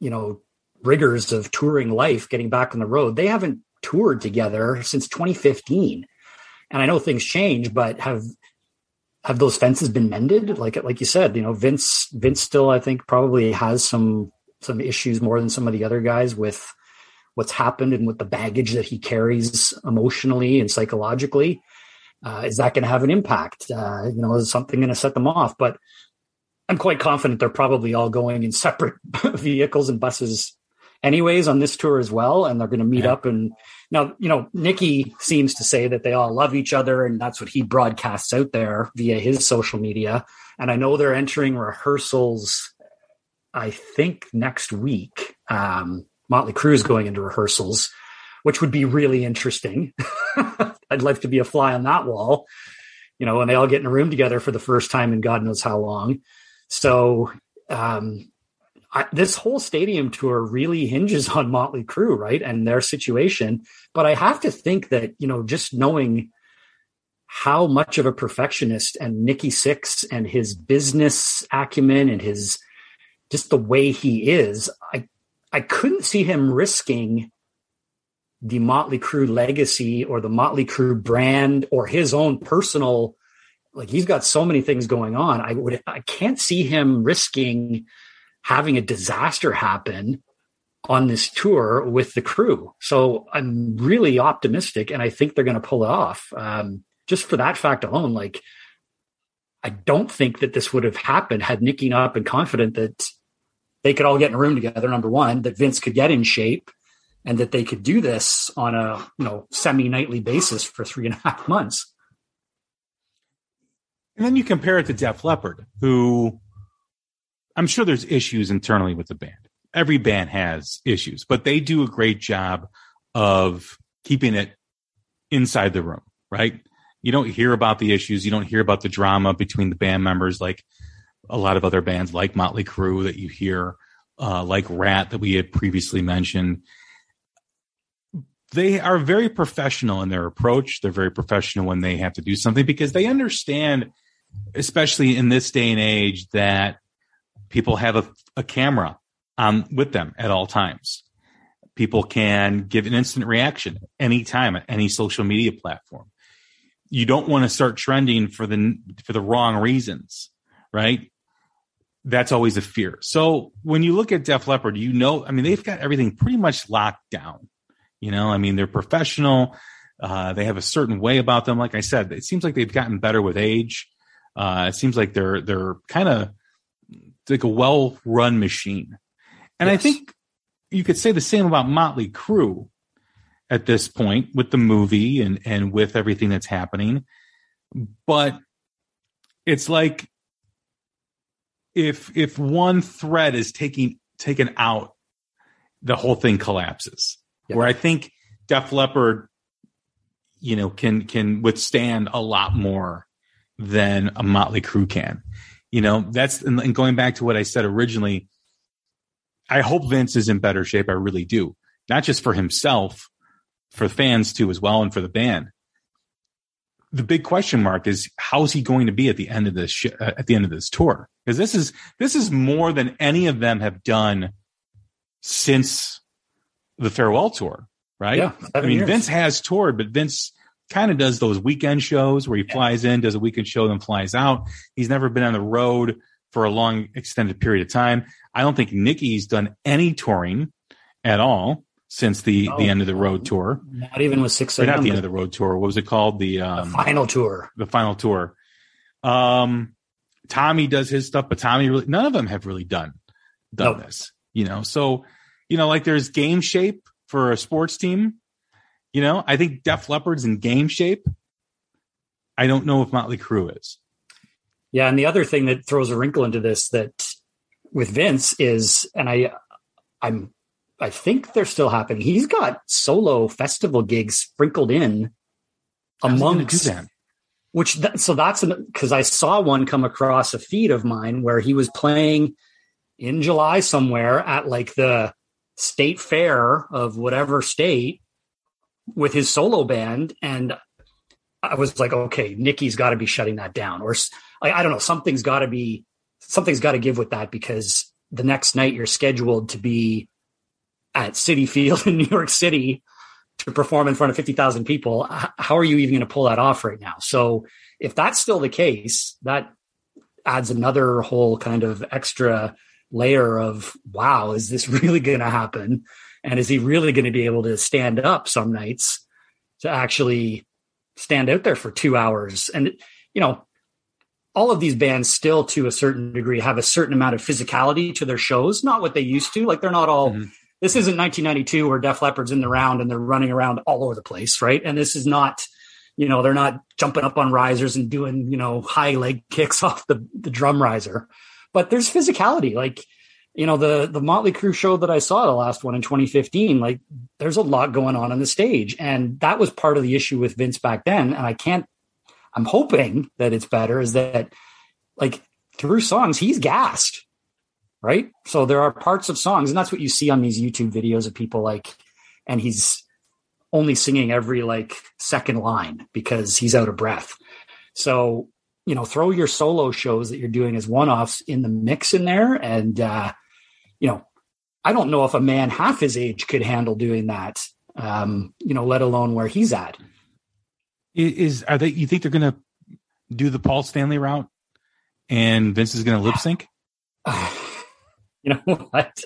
you know, rigors of touring life, getting back on the road, they haven't toured together since 2015. And I know things change, but have have those fences been mended? Like like you said, you know, Vince Vince still I think probably has some some issues more than some of the other guys with what's happened and with the baggage that he carries emotionally and psychologically. Uh, is that going to have an impact? Uh, you know, is something going to set them off? But I'm quite confident they're probably all going in separate vehicles and buses anyways on this tour as well. And they're going to meet yeah. up. And now, you know, Nikki seems to say that they all love each other. And that's what he broadcasts out there via his social media. And I know they're entering rehearsals, I think next week. Um, Motley Crue is going into rehearsals, which would be really interesting. I'd like to be a fly on that wall, you know, when they all get in a room together for the first time in God knows how long. So, um, I, this whole stadium tour really hinges on Motley Crue, right, and their situation. But I have to think that you know, just knowing how much of a perfectionist and Nikki Sixx and his business acumen and his just the way he is, I I couldn't see him risking the Motley Crue legacy or the Motley Crue brand or his own personal like he's got so many things going on. I would I can't see him risking having a disaster happen on this tour with the Crue. So I'm really optimistic and I think they're going to pull it off. Um, just for that fact alone, like I don't think that this would have happened had Nikki not been confident that they could all get in a room together. Number one, that Vince could get in shape and that they could do this on a, you know, semi nightly basis for three and a half months. And then you compare it to Def Leppard, who I'm sure there's issues internally with the band. Every band has issues, but they do a great job of keeping it inside the room, right? You don't hear about the issues. You don't hear about the drama between the band members like a lot of other bands like Motley Crue that you hear, uh, like Ratt, that we had previously mentioned. They are very professional in their approach. They're very professional when they have to do something because they understand, especially in this day and age, that people have a, a camera um, with them at all times. People can give an instant reaction anytime at any social media platform. You don't want to start trending for the for the wrong reasons, right? That's always a fear. So when you look at Def Leppard, you know, I mean, they've got everything pretty much locked down. You know, I mean, they're professional. Uh, they have a certain way about them. Like I said, it seems like they've gotten better with age. Uh, it seems like they're they're kind of like a well run machine. And yes. I think you could say the same about Motley Crue at this point with the movie and, and with everything that's happening. But it's like if if one thread is taking taken out, the whole thing collapses. Yep. Where I think Def Leppard, you know, can can withstand a lot more than a Motley Crue can. You know, that's and going back to what I said originally. I hope Vince is in better shape. I really do. Not just for himself, for fans too, as well, and for the band. The big question mark is how's he going to be at the end of this sh- uh, at the end of this tour? Because this is this is more than any of them have done since the farewell tour, right? Yeah, I mean, years. Vince has toured, but Vince kind of does those weekend shows where he flies in, does a weekend show, then flies out. He's never been on the road for a long extended period of time. I don't think Nikki's done any touring at all since the oh, the end of the road tour. Not even with Sixx. Or not the end of the road tour. What was it called? The, um, the final tour. The final tour. Um, Tommy does his stuff, but Tommy really none of them have really done done Nope. this. You know, so you know, like there's game shape for a sports team. You know, I think Def Leppard's in game shape. I don't know if Motley Crue is. Yeah, and the other thing that throws a wrinkle into this that with Vince is, and I, I'm, I think they're still happening. He's got solo festival gigs sprinkled in How's he gonna amongst them. which th- so that's because I saw one come across a feed of mine where he was playing in July somewhere at like the state fair of whatever state with his solo band, and I was like, okay, Nikki's got to be shutting that down, or I don't know, something's got to be something's got to give with that because the next night you're scheduled to be at Citi Field in New York City to perform in front of 50,000 people. How are you even going to pull that off right now? So if that's still the case, that adds another whole kind of extra layer of, wow, is this really going to happen? And is he really going to be able to stand up some nights to actually stand out there for two hours? And, you know, all of these bands still to a certain degree have a certain amount of physicality to their shows, not what they used to. Like they're not all Mhm. This isn't 1992 where Def Leppard's in the round and they're running around all over the place, right? And this is not, you know, they're not jumping up on risers and doing, you know, high leg kicks off the, the drum riser. But there's physicality. Like, you know, the the Motley Crue show that I saw, the last one in 2015, like there's a lot going on on the stage. And that was part of the issue with Vince back then. And I can't I'm hoping that it's better, is that like through songs, he's gassed right? So there are parts of songs, and that's what you see on these YouTube videos of people like, and he's only singing every like second line because he's out of breath. So, you know, throw your solo shows that you're doing as one offs in the mix in there. And, uh, you know, I don't know if a man half his age could handle doing that, um, you know, let alone where he's at. Is are they? You think they're going to do the Paul Stanley route, and Vince is going to lip sync? you know what?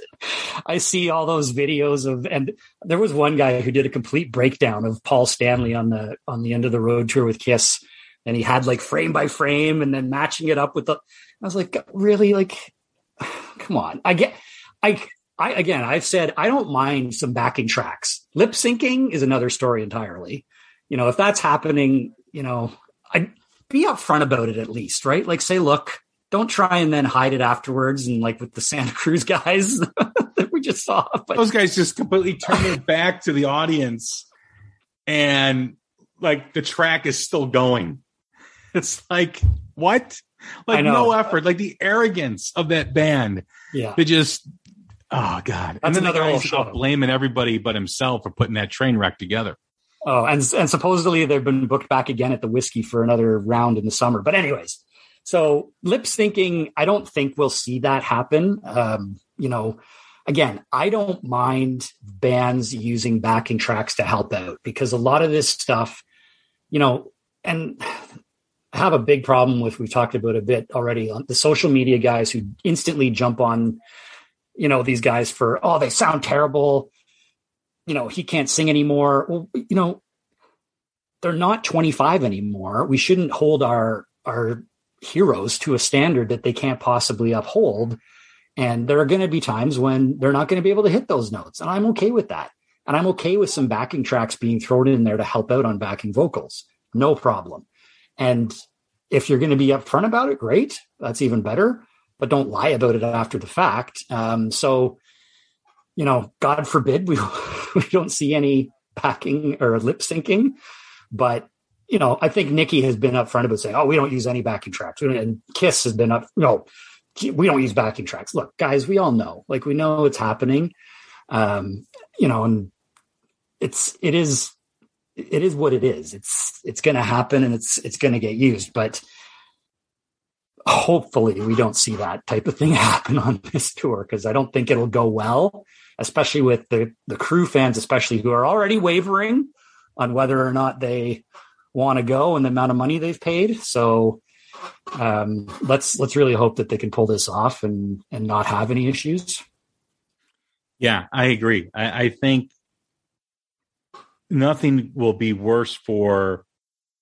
I see all those videos of, and there was one guy who did a complete breakdown of Paul Stanley on the on the end of the road tour with Kiss, and he had like frame by frame, and then matching it up with the. I was like, really, like, come on. I get, I, I again, I've said I don't mind some backing tracks. Lip syncing is another story entirely. You know, if that's happening, you know, I'd be upfront about it at least, right? Like, say, look, don't try and then hide it afterwards and like with the Santa Cruz guys that we just saw. But Those guys just completely turn their back to the audience, and like the track is still going. It's like what? Like no effort. Like the arrogance of that band. yeah, They just. Oh God! That's and then another the whole show. blaming everybody but himself for putting that train wreck together. Oh, and and supposedly they've been booked back again at the Whisky for another round in the summer. But anyways, so lip syncing, I don't think we'll see that happen. Um, you know, again, I don't mind bands using backing tracks to help out because a lot of this stuff, you know, and I have a big problem with we've talked about a bit already on the social media guys who instantly jump on, you know, these guys for oh they sound terrible you know, he can't sing anymore. Well, you know, they're not 25 anymore. We shouldn't hold our our heroes to a standard that they can't possibly uphold. And there are going to be times when they're not going to be able to hit those notes. And I'm okay with that. And I'm okay with some backing tracks being thrown in there to help out on backing vocals. No problem. And if you're going to be upfront about it, great. That's even better. But don't lie about it after the fact. Um, so, you know, God forbid we we don't see any backing or lip syncing. But you know, I think Nikki has been upfront about saying, "Oh, we don't use any backing tracks," and Kiss has been up. No, we don't use backing tracks. Look, guys, we all know. Like we know it's happening. Um, you know, and it's it is it is what it is. It's it's going to happen, and it's it's going to get used. But hopefully, we don't see that type of thing happen on this tour because I don't think it'll go well, especially with the the Crue fans, especially who are already wavering on whether or not they want to go and the amount of money they've paid. So um, let's let's really hope that they can pull this off and and not have any issues. Yeah, I agree. I, I think nothing will be worse for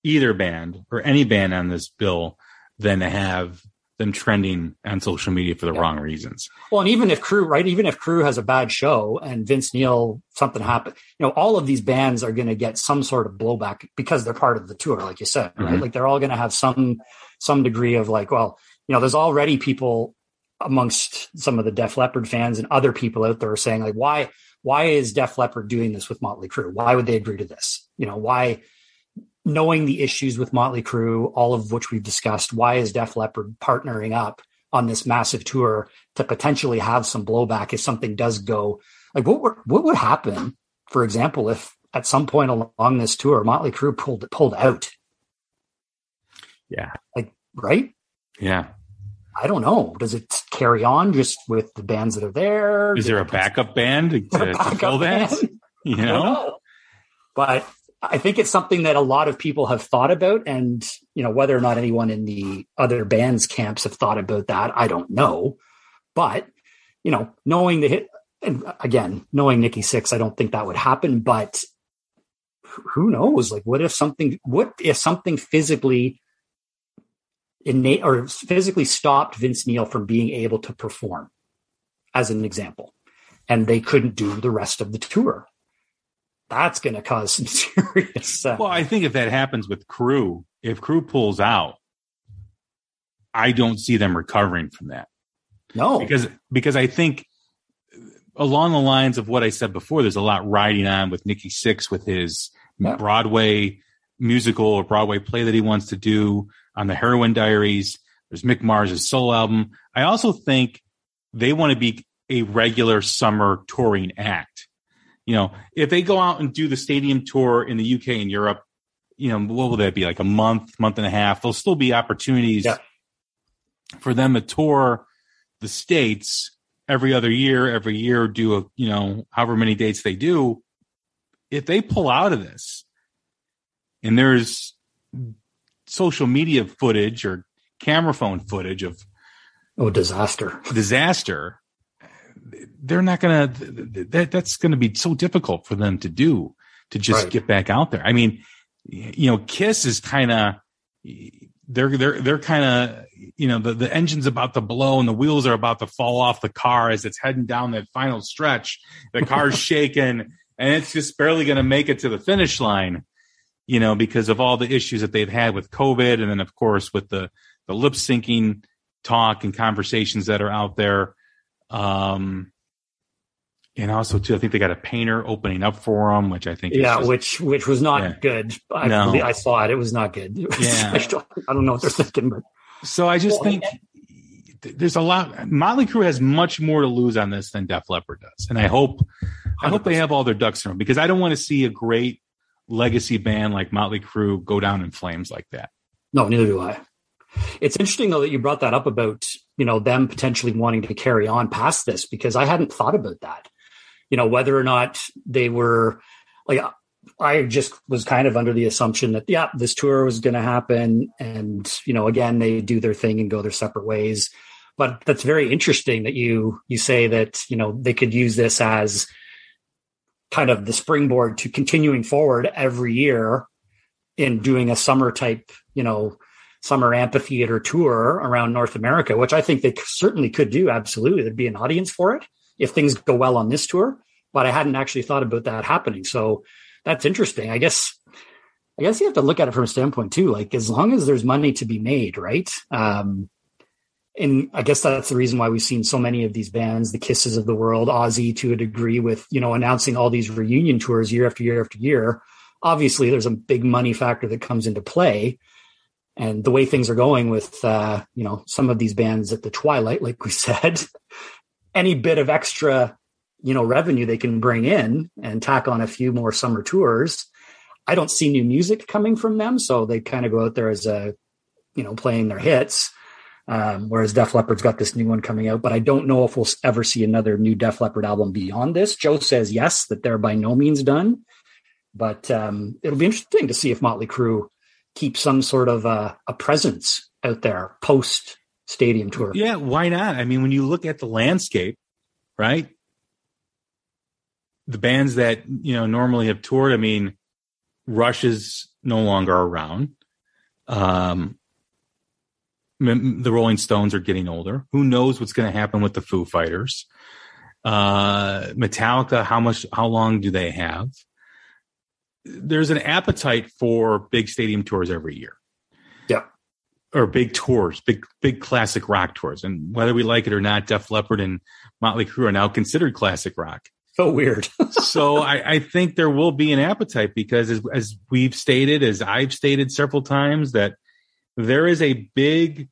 either band or any band on this bill than to have them trending on social media for the yeah. wrong reasons. Well, and even if Crue, right, even if Crue has a bad show and Vince Neil something happened, you know, all of these bands are going to get some sort of blowback because they're part of the tour, like you said, right? Mm-hmm. Like they're all going to have some some degree of like, well, you know, there's already people amongst some of the Def Leppard fans and other people out there saying like, why why is Def Leppard doing this with Motley Crue? Why would they agree to this? You know, why knowing the issues with Motley Crue, all of which we've discussed, why is Def Leppard partnering up on this massive tour to potentially have some blowback if something does go? Like, what would, what would happen, for example, if at some point along this tour Motley Crue pulled pulled out? Yeah, like right? Yeah, I don't know. Does it carry on just with the bands that are there? Is there a backup band to, to backup fill that? Band? You know? know? But I think it's something that a lot of people have thought about, and you know whether or not anyone in the other bands camps have thought about that, I don't know. But you know, knowing the hit, and again, knowing Nikki Sixx, I don't think that would happen. But who knows? Like, what if something? What if something physically innate or physically stopped Vince Neil from being able to perform, as an example, and they couldn't do the rest of the tour? That's going to cause some serious. Uh, well, I think if that happens with Crue, if Crue pulls out, I don't see them recovering from that. No, because because I think along the lines of what I said before, there's a lot riding on with Nikki Sixx with his yeah. Broadway musical or Broadway play that he wants to do on the Heroin Diaries. There's Mick Mars' solo album. I also think they want to be a regular summer touring act you know, if they go out and do the stadium tour in the UK and Europe, you know, what will that be like a month, month and a half? There'll still be opportunities yeah. for them to tour the states every other year, every year, do a, you know, however many dates they do. If they pull out of this and there's social media footage or camera phone footage of oh disaster disaster they're not going to, that, that's going to be so difficult for them to do to just right. get back out there. I mean, you know, Kiss is kind of, they're, they're, they're kind of, you know, the, the engine's about to blow and the wheels are about to fall off the car as it's heading down that final stretch. The car's shaking and it's just barely going to make it to the finish line, you know, because of all the issues that they've had with COVID. And then, of course, with the, the lip syncing talk and conversations that are out there. Um, and also too, I think they got a painter opening up for them, which I think yeah, just, which which was not yeah. good. I, no. I saw it; it was not good. Yeah, I don't, I don't, know what they're thinking, but so I just well, think there's a lot. Motley Crue has much more to lose on this than Def Leppard does, and I hope 100%. I hope they have all their ducks in a row because I don't want to see a great legacy band like Motley Crue go down in flames like that. No, neither do I. It's interesting though that you brought that up about you know them potentially wanting to carry on past this because I hadn't thought about that you know, whether or not they were like, I just was kind of under the assumption that, yeah, this tour was going to happen. And, you know, again, they do their thing and go their separate ways. But that's very interesting that you, you say that, you know, they could use this as kind of the springboard to continuing forward every year in doing a summer type, you know, summer amphitheater tour around North America, which I think they certainly could do. Absolutely. There'd be an audience for it if things go well on this tour. But I hadn't actually thought about that happening. So that's interesting. I guess I guess you have to look at it from a standpoint too. Like as long as there's money to be made, right? Um, and I guess that's the reason why we've seen so many of these bands, the Kisses of the world, Ozzy to a degree, with you know announcing all these reunion tours year after year after year. Obviously, there's a big money factor that comes into play, and the way things are going with uh, you know some of these bands at the twilight, like we said, any bit of extra, you know, revenue they can bring in and tack on a few more summer tours. I don't see new music coming from them, so they kind of go out there as a, you know, playing their hits. Um, whereas Def Leppard's got this new one coming out, but I don't know if we'll ever see another new Def Leppard album beyond this. Joe says yes, that they're by no means done, but um, it'll be interesting to see if Motley Crue keeps some sort of a, a presence out there post stadium tour. Yeah, why not? I mean, when you look at the landscape, right? The bands that, you know, normally have toured, I mean, Rush is no longer around. Um, the Rolling Stones are getting older. Who knows what's going to happen with the Foo Fighters? Uh, Metallica, how much, how long do they have? There's an appetite for big stadium tours every year. Yeah. Or big tours, big, big classic rock tours. And whether we like it or not, Def Leppard and Motley Crue are now considered classic rock. So weird. so I, I, think there will be an appetite because as, as we've stated, as I've stated several times, that there is a big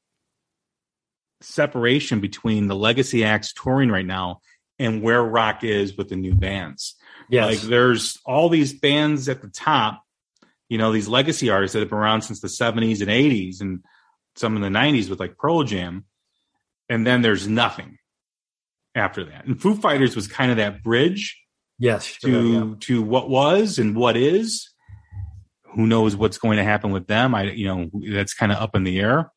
separation between the legacy acts touring right now and where rock is with the new bands. Yes. Like there's all these bands at the top, you know, these legacy artists that have been around since the 70s and 80s and some in the 90s with like Pearl Jam. And then there's nothing after that. And Foo Fighters was kind of that bridge yes to yeah. to what was and what is. Who knows what's going to happen with them? I you know, that's kind of up in the air.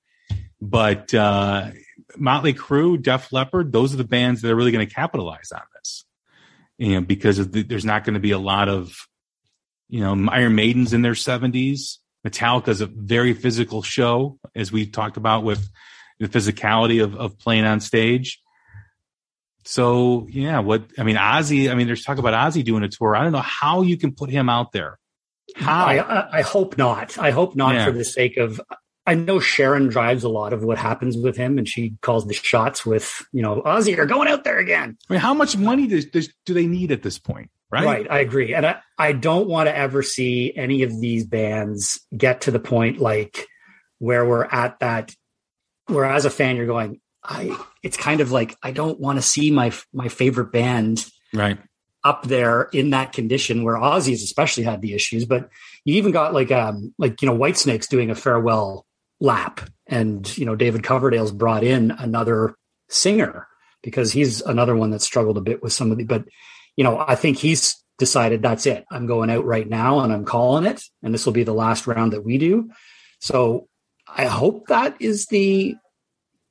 But uh Motley Crue, Def Leppard, those are the bands that are really going to capitalize on this. You know, because the, there's not going to be a lot of, you know, Iron Maiden's in their 70s. Metallica's a very physical show, as we talked about with the physicality of, of playing on stage. So yeah, what I mean, Ozzy. I mean, there's talk about Ozzy doing a tour. I don't know how you can put him out there. How? I, I hope not. I hope not yeah. for the sake of I know Sharon drives a lot of what happens with him, and she calls the shots with, you know, Ozzy, you're going out there again. I mean, how much money does, does, do they need at this point? Right. Right. I agree. And I, I don't want to ever see any of these bands get to the point like where we're at that, where as a fan, you're going, I, it's kind of like, I don't want to see my, my favorite band. Right. Up there in that condition where Ozzy's especially had the issues, but you even got like um like you know Whitesnake's doing a farewell lap. And, you know, David Coverdale's brought in another singer because he's another one that struggled a bit with some of the, but, you know, I think he's decided that's it. I'm going out right now and I'm calling it. And this will be the last round that we do. So I hope that is the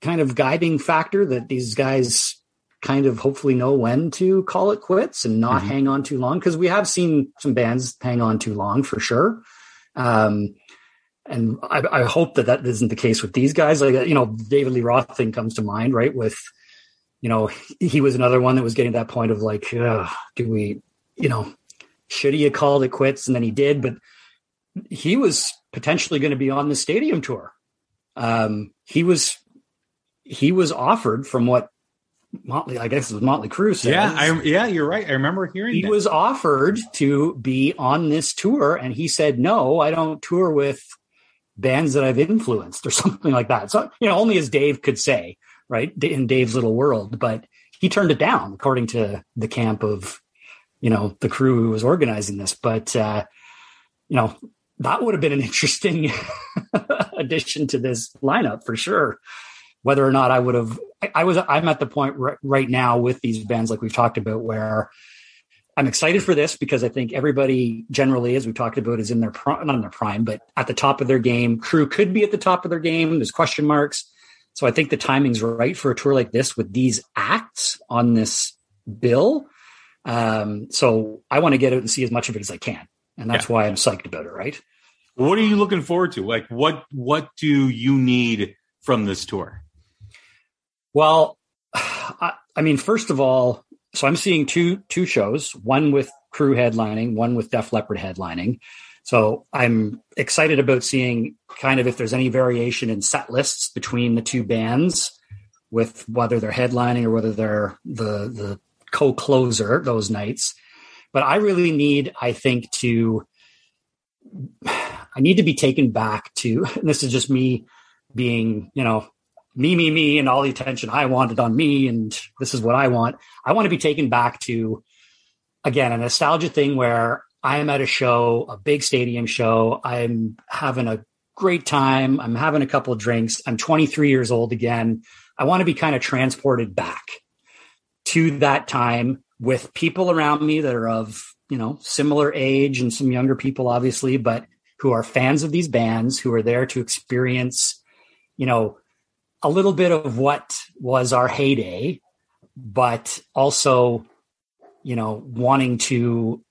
kind of guiding factor that these guys kind of hopefully know when to call it quits and not mm-hmm. hang on too long because we have seen some bands hang on too long for sure. Um, and I, I, hope that that isn't the case with these guys. Like you know, David Lee Roth thing comes to mind, right? With you know, he was another one that was getting that point of like, uh, do we, you know, should he have called it quits? And then he did, but he was potentially going to be on the stadium tour. Um, he was he was offered from what Motley, I guess it was Motley Crue says. Yeah, I, yeah, you're right. I remember hearing he that. was offered to be on this tour, and he said, "No, I don't tour with bands that I've influenced or something like that. So, you know, only as Dave could say, right, in Dave's little world, but he turned it down according to the camp of, you know, the Crue who was organizing this. But, uh, you know, that would have been an interesting addition to this lineup for sure. Whether or not I would have, I, I was, I'm at the point r- right now with these bands, like we've talked about, where I'm excited for this because I think everybody generally, as we talked about, is in their prime, not in their prime, but at the top of their game. Crue could be at the top of their game. There's question marks. So I think the timing's right for a tour like this with these acts on this bill. Um, so I want to get out and see as much of it as I can. And that's yeah. why I'm psyched about it, right? What are you looking forward to? Like what what do you need from this tour? Well, I, I mean, first of all, so I'm seeing two two shows, one with Crue headlining, one with Def Leppard headlining. So I'm excited about seeing kind of if there's any variation in set lists between the two bands, with whether they're headlining or whether they're the the co-closer those nights. But I really need, I think, to I need to be taken back to, this is just me being, you know, me, me, me, and all the attention I wanted on me, and this is what I want. I want to be taken back to, again, a nostalgia thing where I am at a show, a big stadium show. I'm having a great time. I'm having a couple of drinks. I'm 23 years old again. I want to be kind of transported back to that time with people around me that are of, you know, similar age and some younger people, obviously, but who are fans of these bands, who are there to experience, you know, a little bit of what was our heyday, but also, you know, wanting to,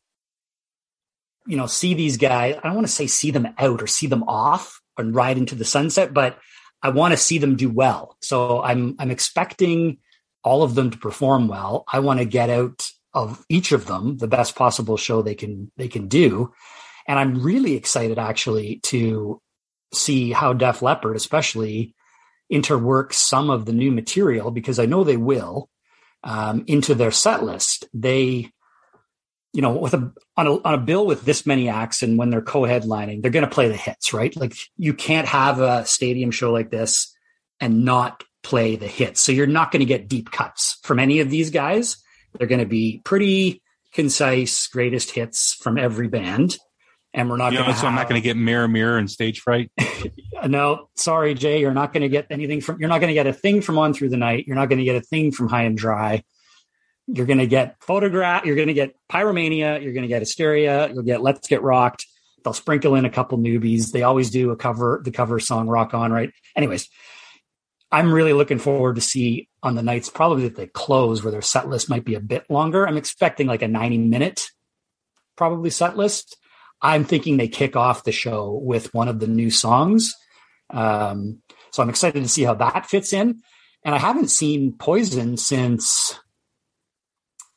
you know, see these guys. I don't want to say see them out or see them off and ride into the sunset, but I want to see them do well. So I'm I'm expecting all of them to perform well. I want to get out of each of them the best possible show they can they can do. And I'm really excited actually to see how Def Leppard especially interwork some of the new material because I know they will um, into their set list. They you know, with a on a on a bill with this many acts and when they're co-headlining, they're going to play the hits, right? Like you can't have a stadium show like this and not play the hits. So you're not going to get deep cuts from any of these guys. They're going to be pretty concise, greatest hits from every band. And we're not you going to. So I'm not going to get mirror, mirror, and stage fright. no, sorry, Jay. You're not going to get anything from. You're not going to get a thing from On Through the Night. You're not going to get a thing from High and Dry. You're going to get photograph. You're going to get Pyromania. You're going to get Hysteria. You'll get Let's Get Rocked. They'll sprinkle in a couple newbies. They always do a cover, the cover song Rock On, right? Anyways, I'm really looking forward to see on the nights probably that they close where their set list might be a bit longer. I'm expecting like a 90 minute probably set list. I'm thinking they kick off the show with one of the new songs. Um, so I'm excited to see how that fits in. And I haven't seen Poison since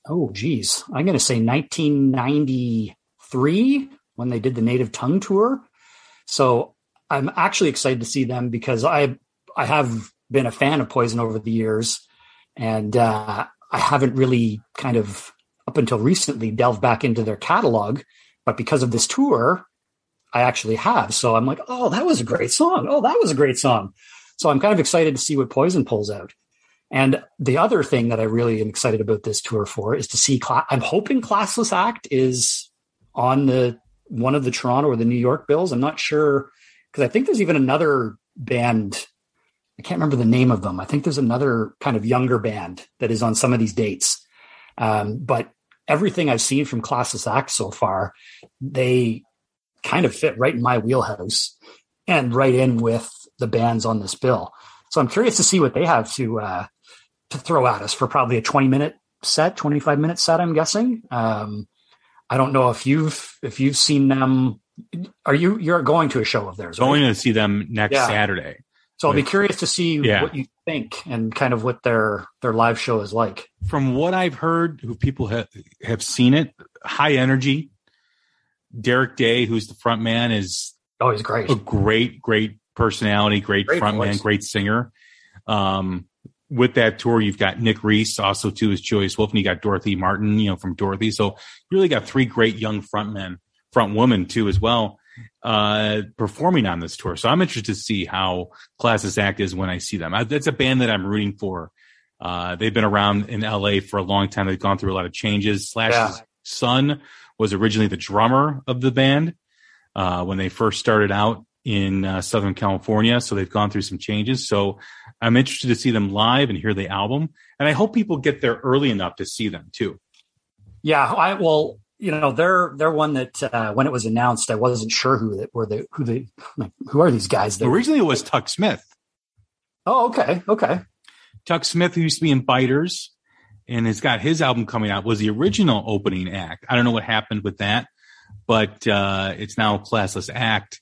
oh geez, I'm going to say 1993 when they did the Native Tongue tour. So I'm actually excited to see them because I I have been a fan of Poison over the years, and uh, I haven't really kind of up until recently delved back into their catalog. But because of this tour, I actually have. So I'm like, oh, that was a great song. Oh, that was a great song. So I'm kind of excited to see what Poison pulls out. And the other thing that I really am excited about this tour for is to see. Cla- I'm hoping Classless Act is on the one of the Toronto or the New York bills. I'm not sure because I think there's even another band. I can't remember the name of them. I think there's another kind of younger band that is on some of these dates. Um, but everything I've seen from Classless Act so far, they kind of fit right in my wheelhouse and right in with the bands on this bill. So I'm curious to see what they have to uh, to throw at us for probably a 20 minute set, 25 minute set, I'm guessing. Um, I don't know if you've if you've seen them. Are you you're going to a show of theirs? Right? Going to see them next yeah. Saturday. So I'll be curious to see yeah. what you think and kind of what their their live show is like. From what I've heard, who people have have seen it, high energy. Derek Day, who's the front man, is oh he's great, a great great personality, great, great front voice. man, great singer. Um, with that tour, you've got Nick Reese, also too is Joyce Wolf, and you got Dorothy Martin, you know, from Dorothy. So you really got three great young front men, front women too as well, uh, performing on this tour. So I'm interested to see how Classless Act is when I see them. I, that's a band that I'm rooting for. Uh, they've been around in LA for a long time. They've gone through a lot of changes. Slash's yeah. son was originally the drummer of the band uh, when they first started out in uh, Southern California. So they've gone through some changes. So I'm interested to see them live and hear the album. And I hope people get there early enough to see them too. Yeah. I, well, you know, they're, they're one that, uh, when it was announced, I wasn't sure who that were the, who the, like, who are these guys? That Originally it was Tuck Smith. Oh, okay. Okay. Tuck Smith, who used to be in Biters and has got his album coming out, was the original opening act. I don't know what happened with that, but, uh, it's now a Classless Act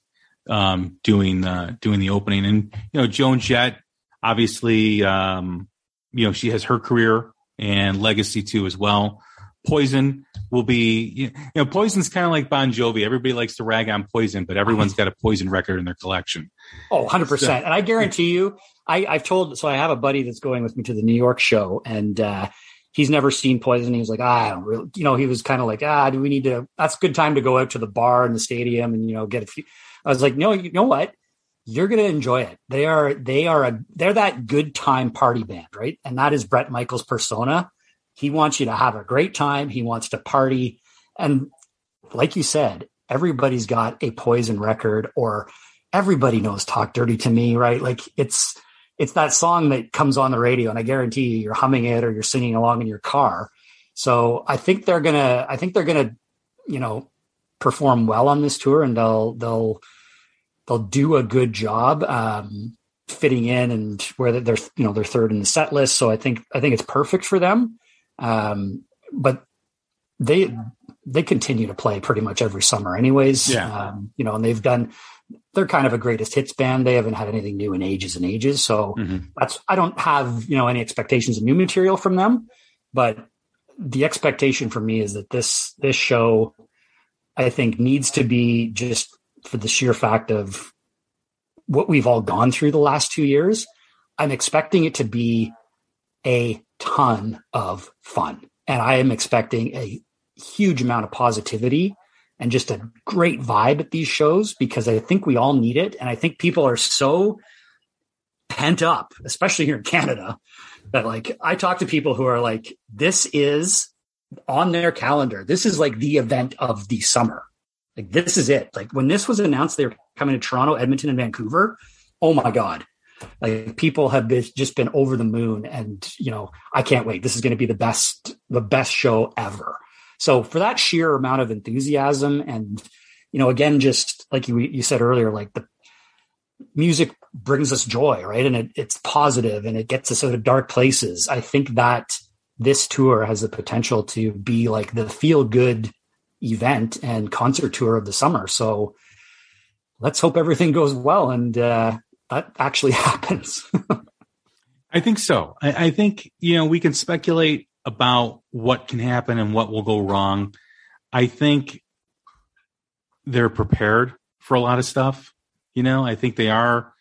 um, doing uh, doing the opening. And you know, Joan Jett, obviously, um, you know, she has her career and legacy too as well. Poison will be, you know, Poison's kind of like Bon Jovi. Everybody likes to rag on Poison, but everyone's got a Poison record in their collection. Oh, 100%. So, and I guarantee you, I, I've told, so I have a buddy that's going with me to the New York show and, uh, he's never seen poison. He was like, ah, I don't really, you know, he was kind of like, ah, do we need to, that's a good time to go out to the bar in the stadium and, you know, get a few, I was like, no, you know what? You're going to enjoy it. They are, they are a, they're that good time party band, right? And that is Bret Michaels' persona. He wants you to have a great time. He wants to party. And like you said, everybody's got a poison record or everybody knows talk dirty to me, right? Like it's, it's that song that comes on the radio and I guarantee you you're humming it or you're singing along in your car. So I think they're going to, I think they're going to, you know, perform well on this tour and they'll, they'll, they'll do a good job um, fitting in and where they're you know they're third in the set list. So I think I think it's perfect for them. Um, but they they continue to play pretty much every summer, anyways. Yeah. Um, you know, and they've done they're kind of a greatest hits band. They haven't had anything new in ages and ages. So mm-hmm. that's I don't have, you know, any expectations of new material from them, but the expectation for me is that this this show I think needs to be just for the sheer fact of what we've all gone through the last 2 years. I'm expecting it to be a ton of fun. And I am expecting a huge amount of positivity and just a great vibe at these shows because I think we all need it. And I think people are so pent up, especially here in Canada, that like I talk to people who are like, this is on their calendar. This is like the event of the summer. Like this is it. Like when this was announced, they were coming to Toronto, Edmonton, and Vancouver. Oh my God. Like people have been, just been over the moon and, you know, I can't wait. This is going to be the best, the best show ever. So for that sheer amount of enthusiasm and, you know, again, just like you, you said earlier, like the music brings us joy, right? And it, it's positive and it gets us out of dark places. I think that this tour has the potential to be like the feel good event and concert tour of the summer. So let's hope everything goes well and uh, that actually happens. I think so. I, I, think, you know, we can speculate about what can happen and what will go wrong. I think they're prepared for a lot of stuff. You know, I think they are,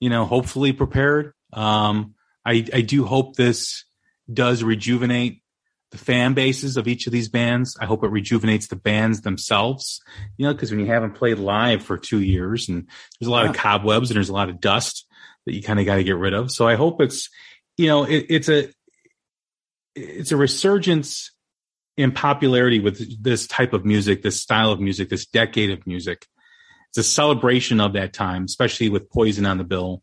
you know, hopefully prepared. Um, I, I do hope this does rejuvenate the fan bases of each of these bands. I hope it rejuvenates the bands themselves, you know, because when you haven't played live for two years and there's a lot yeah. of cobwebs and there's a lot of dust that you kind of got to get rid of. So I hope it's, you know, it, it's a, it's a resurgence in popularity with this type of music, this style of music, this decade of music. It's a celebration of that time, especially with Poison on the bill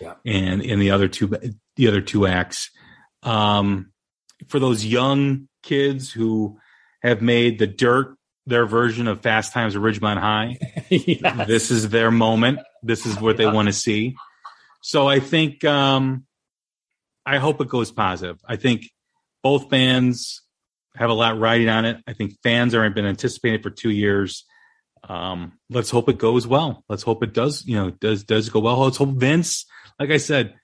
yeah. and in the other two the other two acts. Um, for those young kids who have made the dirt their version of Fast Times at Ridgemont High, yes. this is their moment. This is what they want to see. So I think um, I hope it goes positive. I think both bands have a lot riding on it. I think fans are been anticipating for two years. Um, let's hope it goes well. Let's hope it does, you know, does does go well. Let's hope Vince, like I said,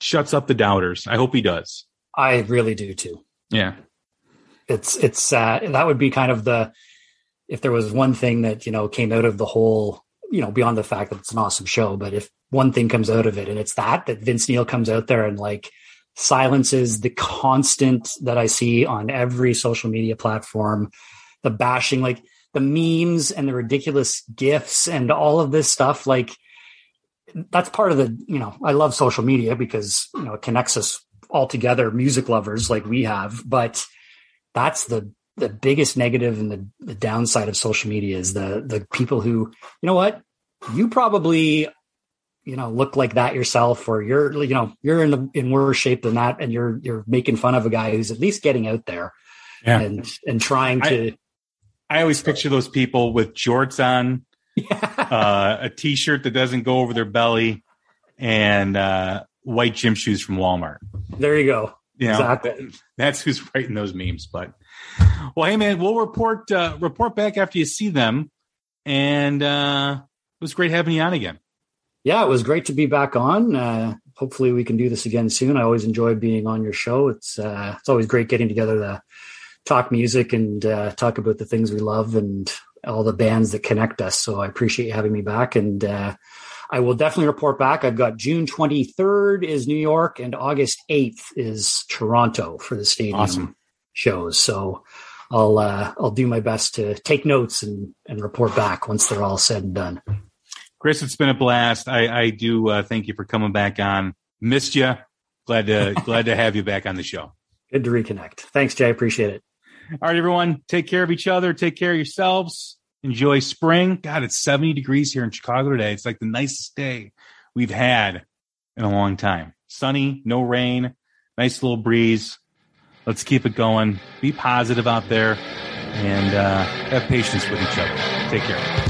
shuts up the doubters. I hope he does. I really do too. Yeah. It's it's uh, that would be kind of the if there was one thing that, you know, came out of the whole, you know, beyond the fact that it's an awesome show, but if one thing comes out of it and it's that that Vince Neil comes out there and like silences the constant that I see on every social media platform, the bashing, like the memes and the ridiculous gifs and all of this stuff. Like that's part of the, you know, I love social media because, you know, it connects us all together, music lovers like we have, but that's the, the biggest negative and the, the downside of social media is the, the people who, you know what, you probably you know look like that yourself or you're you know you're in the, in worse shape than that and you're you're making fun of a guy who's at least getting out there yeah. and and trying to I, I always picture those people with jorts on yeah. uh, a t-shirt that doesn't go over their belly and uh, white gym shoes from Walmart there you go you know, exactly that's who's writing those memes but well hey man we'll report uh, report back after you see them and uh it was great having you on again yeah, it was great to be back on. Uh, hopefully, we can do this again soon. I always enjoy being on your show. It's uh, it's always great getting together to talk music and uh, talk about the things we love and all the bands that connect us. So I appreciate you having me back, and uh, I will definitely report back. I've got June 23rd is New York, and August 8th is Toronto for the stadium awesome. shows. So. I'll uh, I'll do my best to take notes and, and report back once they're all said and done. Chris, it's been a blast. I, I do uh, thank you for coming back on. Missed you. Glad to glad to have you back on the show. Good to reconnect. Thanks, Jay. Appreciate it. All right, everyone. Take care of each other. Take care of yourselves. Enjoy spring. God, it's 70 degrees here in Chicago today. It's like the nicest day we've had in a long time. Sunny, no rain, nice little breeze. Let's keep it going. Be positive out there and uh, have patience with each other. Take care.